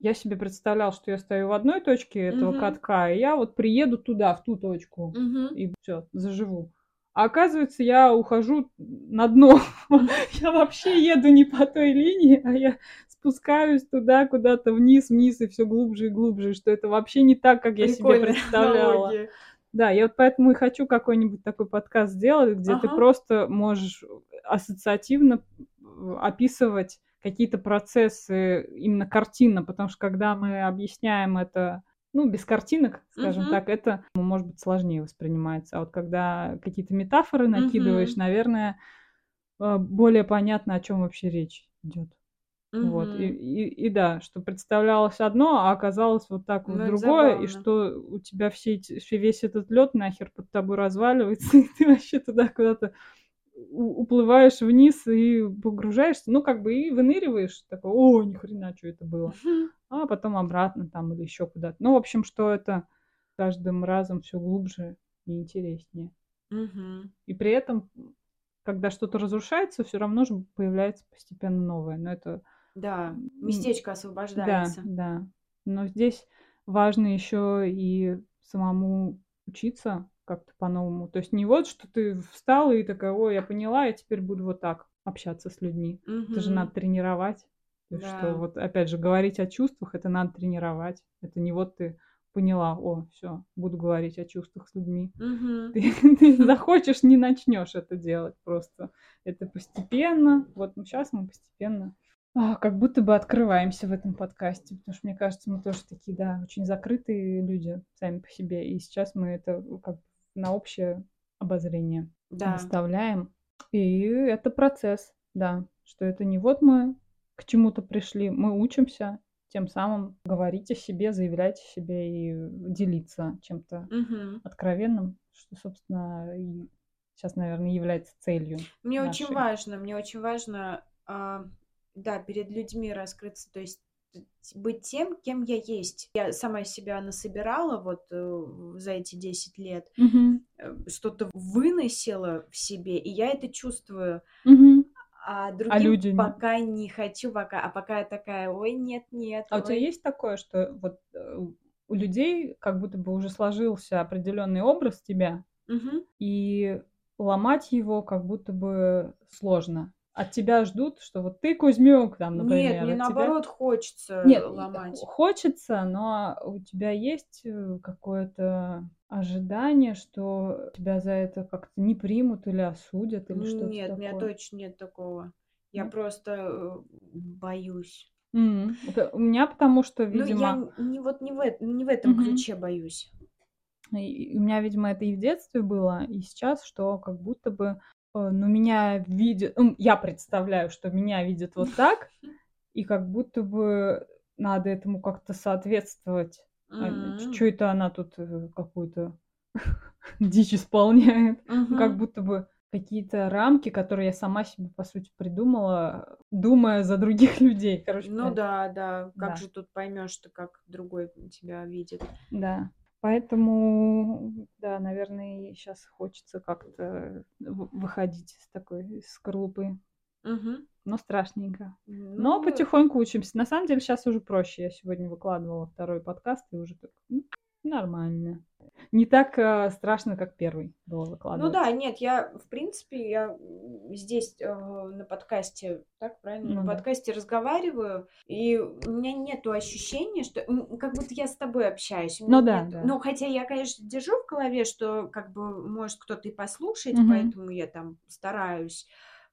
я себе представлял, что я стою в одной точке этого Мгм. катка, и я вот приеду туда, в ту точку, Мгм. и все, заживу. А оказывается, я ухожу на дно. Я вообще еду не по той линии, а я спускаюсь туда, куда-то вниз, вниз, и все глубже и глубже, что это вообще не так, как я себе представляла. Аналогия. Да, я вот поэтому и хочу какой-нибудь такой подкаст сделать, где ага. ты просто можешь ассоциативно описывать какие-то процессы именно картинно, потому что когда мы объясняем это ну, без картинок, скажем uh-huh. так, это, ну, может быть, сложнее воспринимается. А вот когда какие-то метафоры накидываешь, uh-huh. наверное, э, более понятно, о чем вообще речь идет. Uh-huh. Вот. И, и, и да, что представлялось одно, а оказалось вот так вот ну, другое, и что у тебя все эти, весь этот лед нахер под тобой разваливается, и ты вообще туда куда-то уплываешь вниз и погружаешься, ну, как бы и выныриваешь, такой, о, ни хрена, что это было. А потом обратно там или еще куда-то. Ну, в общем, что это каждым разом все глубже и интереснее. И при этом, когда что-то разрушается, все равно же появляется постепенно новое. Но это... Да, местечко освобождается. Да, да. Но здесь важно еще и самому учиться как-то по-новому. То есть не вот, что ты встала и такая, ой, я поняла, я теперь буду вот так общаться с людьми. Угу. Это же надо тренировать. То есть, да. что вот, опять же, говорить о чувствах, это надо тренировать. Это не вот ты поняла, о, все, буду говорить о чувствах с людьми. Угу. Ты, ты захочешь, не начнешь это делать просто. Это постепенно. Вот ну, сейчас мы постепенно а, как будто бы открываемся в этом подкасте, потому что, мне кажется, мы тоже такие, да, очень закрытые люди сами по себе, и сейчас мы это как на общее обозрение да. выставляем. И это процесс, да, что это не вот мы к чему-то пришли, мы учимся, тем самым говорить о себе, заявлять о себе и делиться чем-то угу. откровенным, что, собственно, и сейчас, наверное, является целью. Мне нашей. очень важно, мне очень важно, э, да, перед людьми раскрыться, то есть быть тем, кем я есть. Я сама себя насобирала вот э, за эти 10 лет, угу. что-то выносила в себе, и я это чувствую. Угу. А, другим а люди пока не хочу, пока, а пока я такая, ой, нет, нет. А ой. у тебя есть такое, что вот э, у людей как будто бы уже сложился определенный образ тебя, угу. и ломать его как будто бы сложно от тебя ждут, что вот ты Кузьмюк, там, например. Нет, мне наоборот тебя... хочется Нет, ломать. Хочется, но у тебя есть э, какое-то ожидание, что тебя за это как-то не примут или осудят или что-то Нет, такое? у меня точно нет такого. Я просто э, боюсь. Mm-hmm. У меня потому что, видимо... Ну, я не, вот не в, не в этом mm-hmm. ключе боюсь. И у меня, видимо, это и в детстве было, и сейчас, что как будто бы Но меня видят, ну, я представляю, что меня видят вот так, и как будто бы надо этому как-то соответствовать. Mm-hmm. Что это она тут э, какую-то дичь исполняет? Mm-hmm. Как будто бы какие-то рамки, которые я сама себе, по сути, придумала, думая за других людей. Короче, ну да, да. Как да. же тут поймешь, что как другой тебя видит? Да. Поэтому, да, наверное, сейчас хочется как-то выходить из такой скорлупы. Угу. Но страшненько. Ну, Но потихоньку учимся. На самом деле сейчас уже проще. Я сегодня выкладывала второй подкаст и уже так нормально. Не так э, страшно, как первый было выкладывать. Ну да, нет, я, в принципе, я здесь э, на подкасте, так правильно, ну, на да. подкасте разговариваю, и у меня нету ощущения, что как будто я с тобой общаюсь. Ну да, да. Ну, хотя я, конечно, держу в голове, что как бы может кто-то и послушать, угу. поэтому я там стараюсь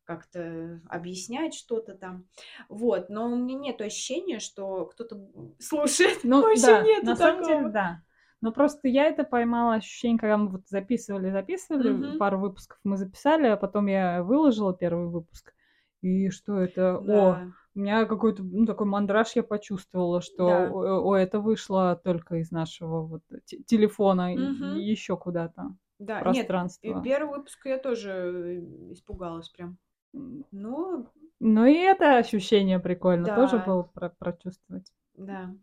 как-то объяснять что-то там. Вот, но у меня нет ощущения, что кто-то слушает. Ну, Вообще да, нет на такого. самом деле, да. Но просто я это поймала ощущение, когда мы вот записывали, записывали, mm-hmm. пару выпусков мы записали, а потом я выложила первый выпуск. И что это? Да. О, у меня какой-то ну, такой мандраж я почувствовала, что да. о, о, это вышло только из нашего вот телефона mm-hmm. и еще куда-то. Да, пространство. нет, первый выпуск я тоже э, испугалась прям. Ну, ну и это ощущение прикольно да. тоже было про прочувствовать. Да.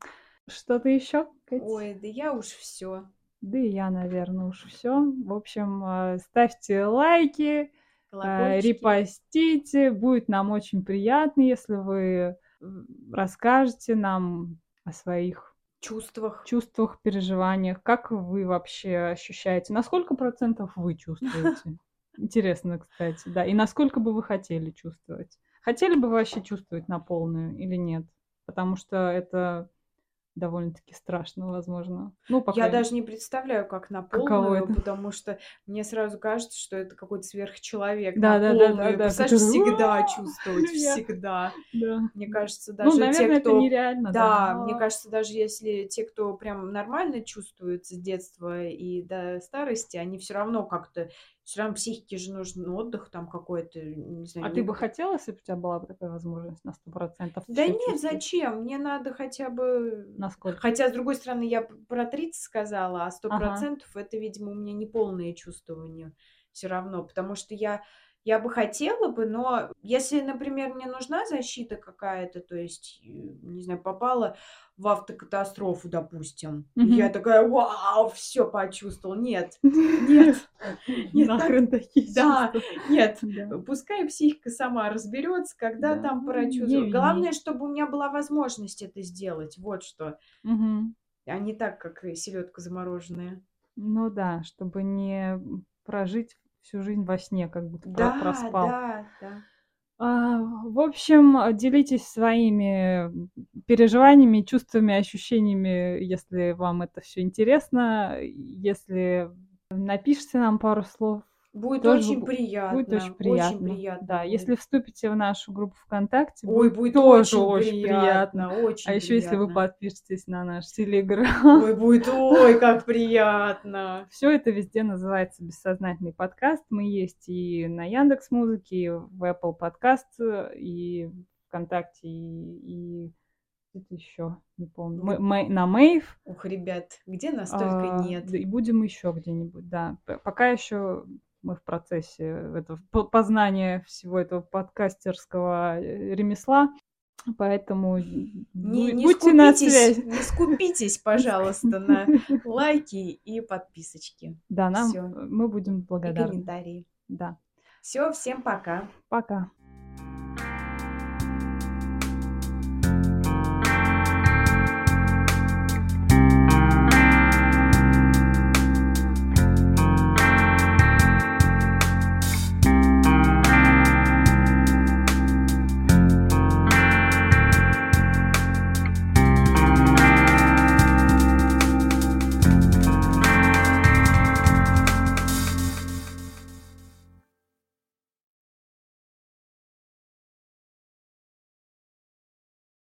Что-то еще? Ой, да я уж все. Да и я, наверное, уж все. В общем, э, ставьте лайки, э, репостите. Будет нам очень приятно, если вы расскажете нам о своих чувствах, чувствах, переживаниях. Как вы вообще ощущаете? На сколько процентов вы чувствуете? Интересно, кстати, да. И насколько бы вы хотели чувствовать? Хотели бы вы вообще чувствовать на полную или нет? Потому что это довольно-таки страшно, возможно. Ну, пока я даже не представляю, как на полную, потому что мне сразу кажется, что это какой-то сверхчеловек да, на да. Да, да, да, Представляешь, всегда чувствовать, всегда. Да. Мне кажется, ну, даже те, кто... это нереально. Да, мне кажется, даже если те, кто прям нормально чувствуют с детства и до старости, они все равно как-то все равно психике же нужен отдых там какой-то, не знаю. А не... ты бы хотела, если бы у тебя была бы такая возможность на сто процентов? Да нет, зачем? Мне надо хотя бы... Насколько? Хотя, с другой стороны, я про 30 сказала, а сто процентов ага. это, видимо, у меня не полное чувствование все равно, потому что я я бы хотела бы, но если, например, мне нужна защита какая-то, то есть, э, не знаю, попала в автокатастрофу, допустим, mm-hmm. я такая, вау, все почувствовал. Нет, нет, нет, Нахрен такие да, нет, пускай психика сама разберется, когда да. там прочувствовал. Главное, чтобы у меня была возможность это сделать, вот что, а не так, как селедка замороженная. Ну да, чтобы не прожить всю жизнь во сне, как будто да, проспал. Да, да. А, в общем, делитесь своими переживаниями, чувствами, ощущениями, если вам это все интересно. Если напишите нам пару слов Будет тоже очень приятно. Будет очень приятно. Очень приятно да, будет. если вступите в нашу группу ВКонтакте, Ой, будет, будет тоже очень, очень приятно. приятно. Очень а еще если вы подпишетесь на наш Телеграм. Ой, будет ой, как приятно. Все это везде называется бессознательный подкаст. Мы есть и на Яндекс Музыке, и в Apple Подкаст, и ВКонтакте, и, и это еще не помню. Мы, мы, на Мэйв. Ух, ребят, где нас только а, нет. И будем еще где-нибудь, да. Пока еще мы в процессе этого познания всего этого подкастерского э, ремесла. Поэтому не, не будьте на связи. Не скупитесь, пожалуйста, на лайки и подписочки. Да, нам Всё. мы будем благодарны. И комментарии. Да. Все, всем пока. Пока.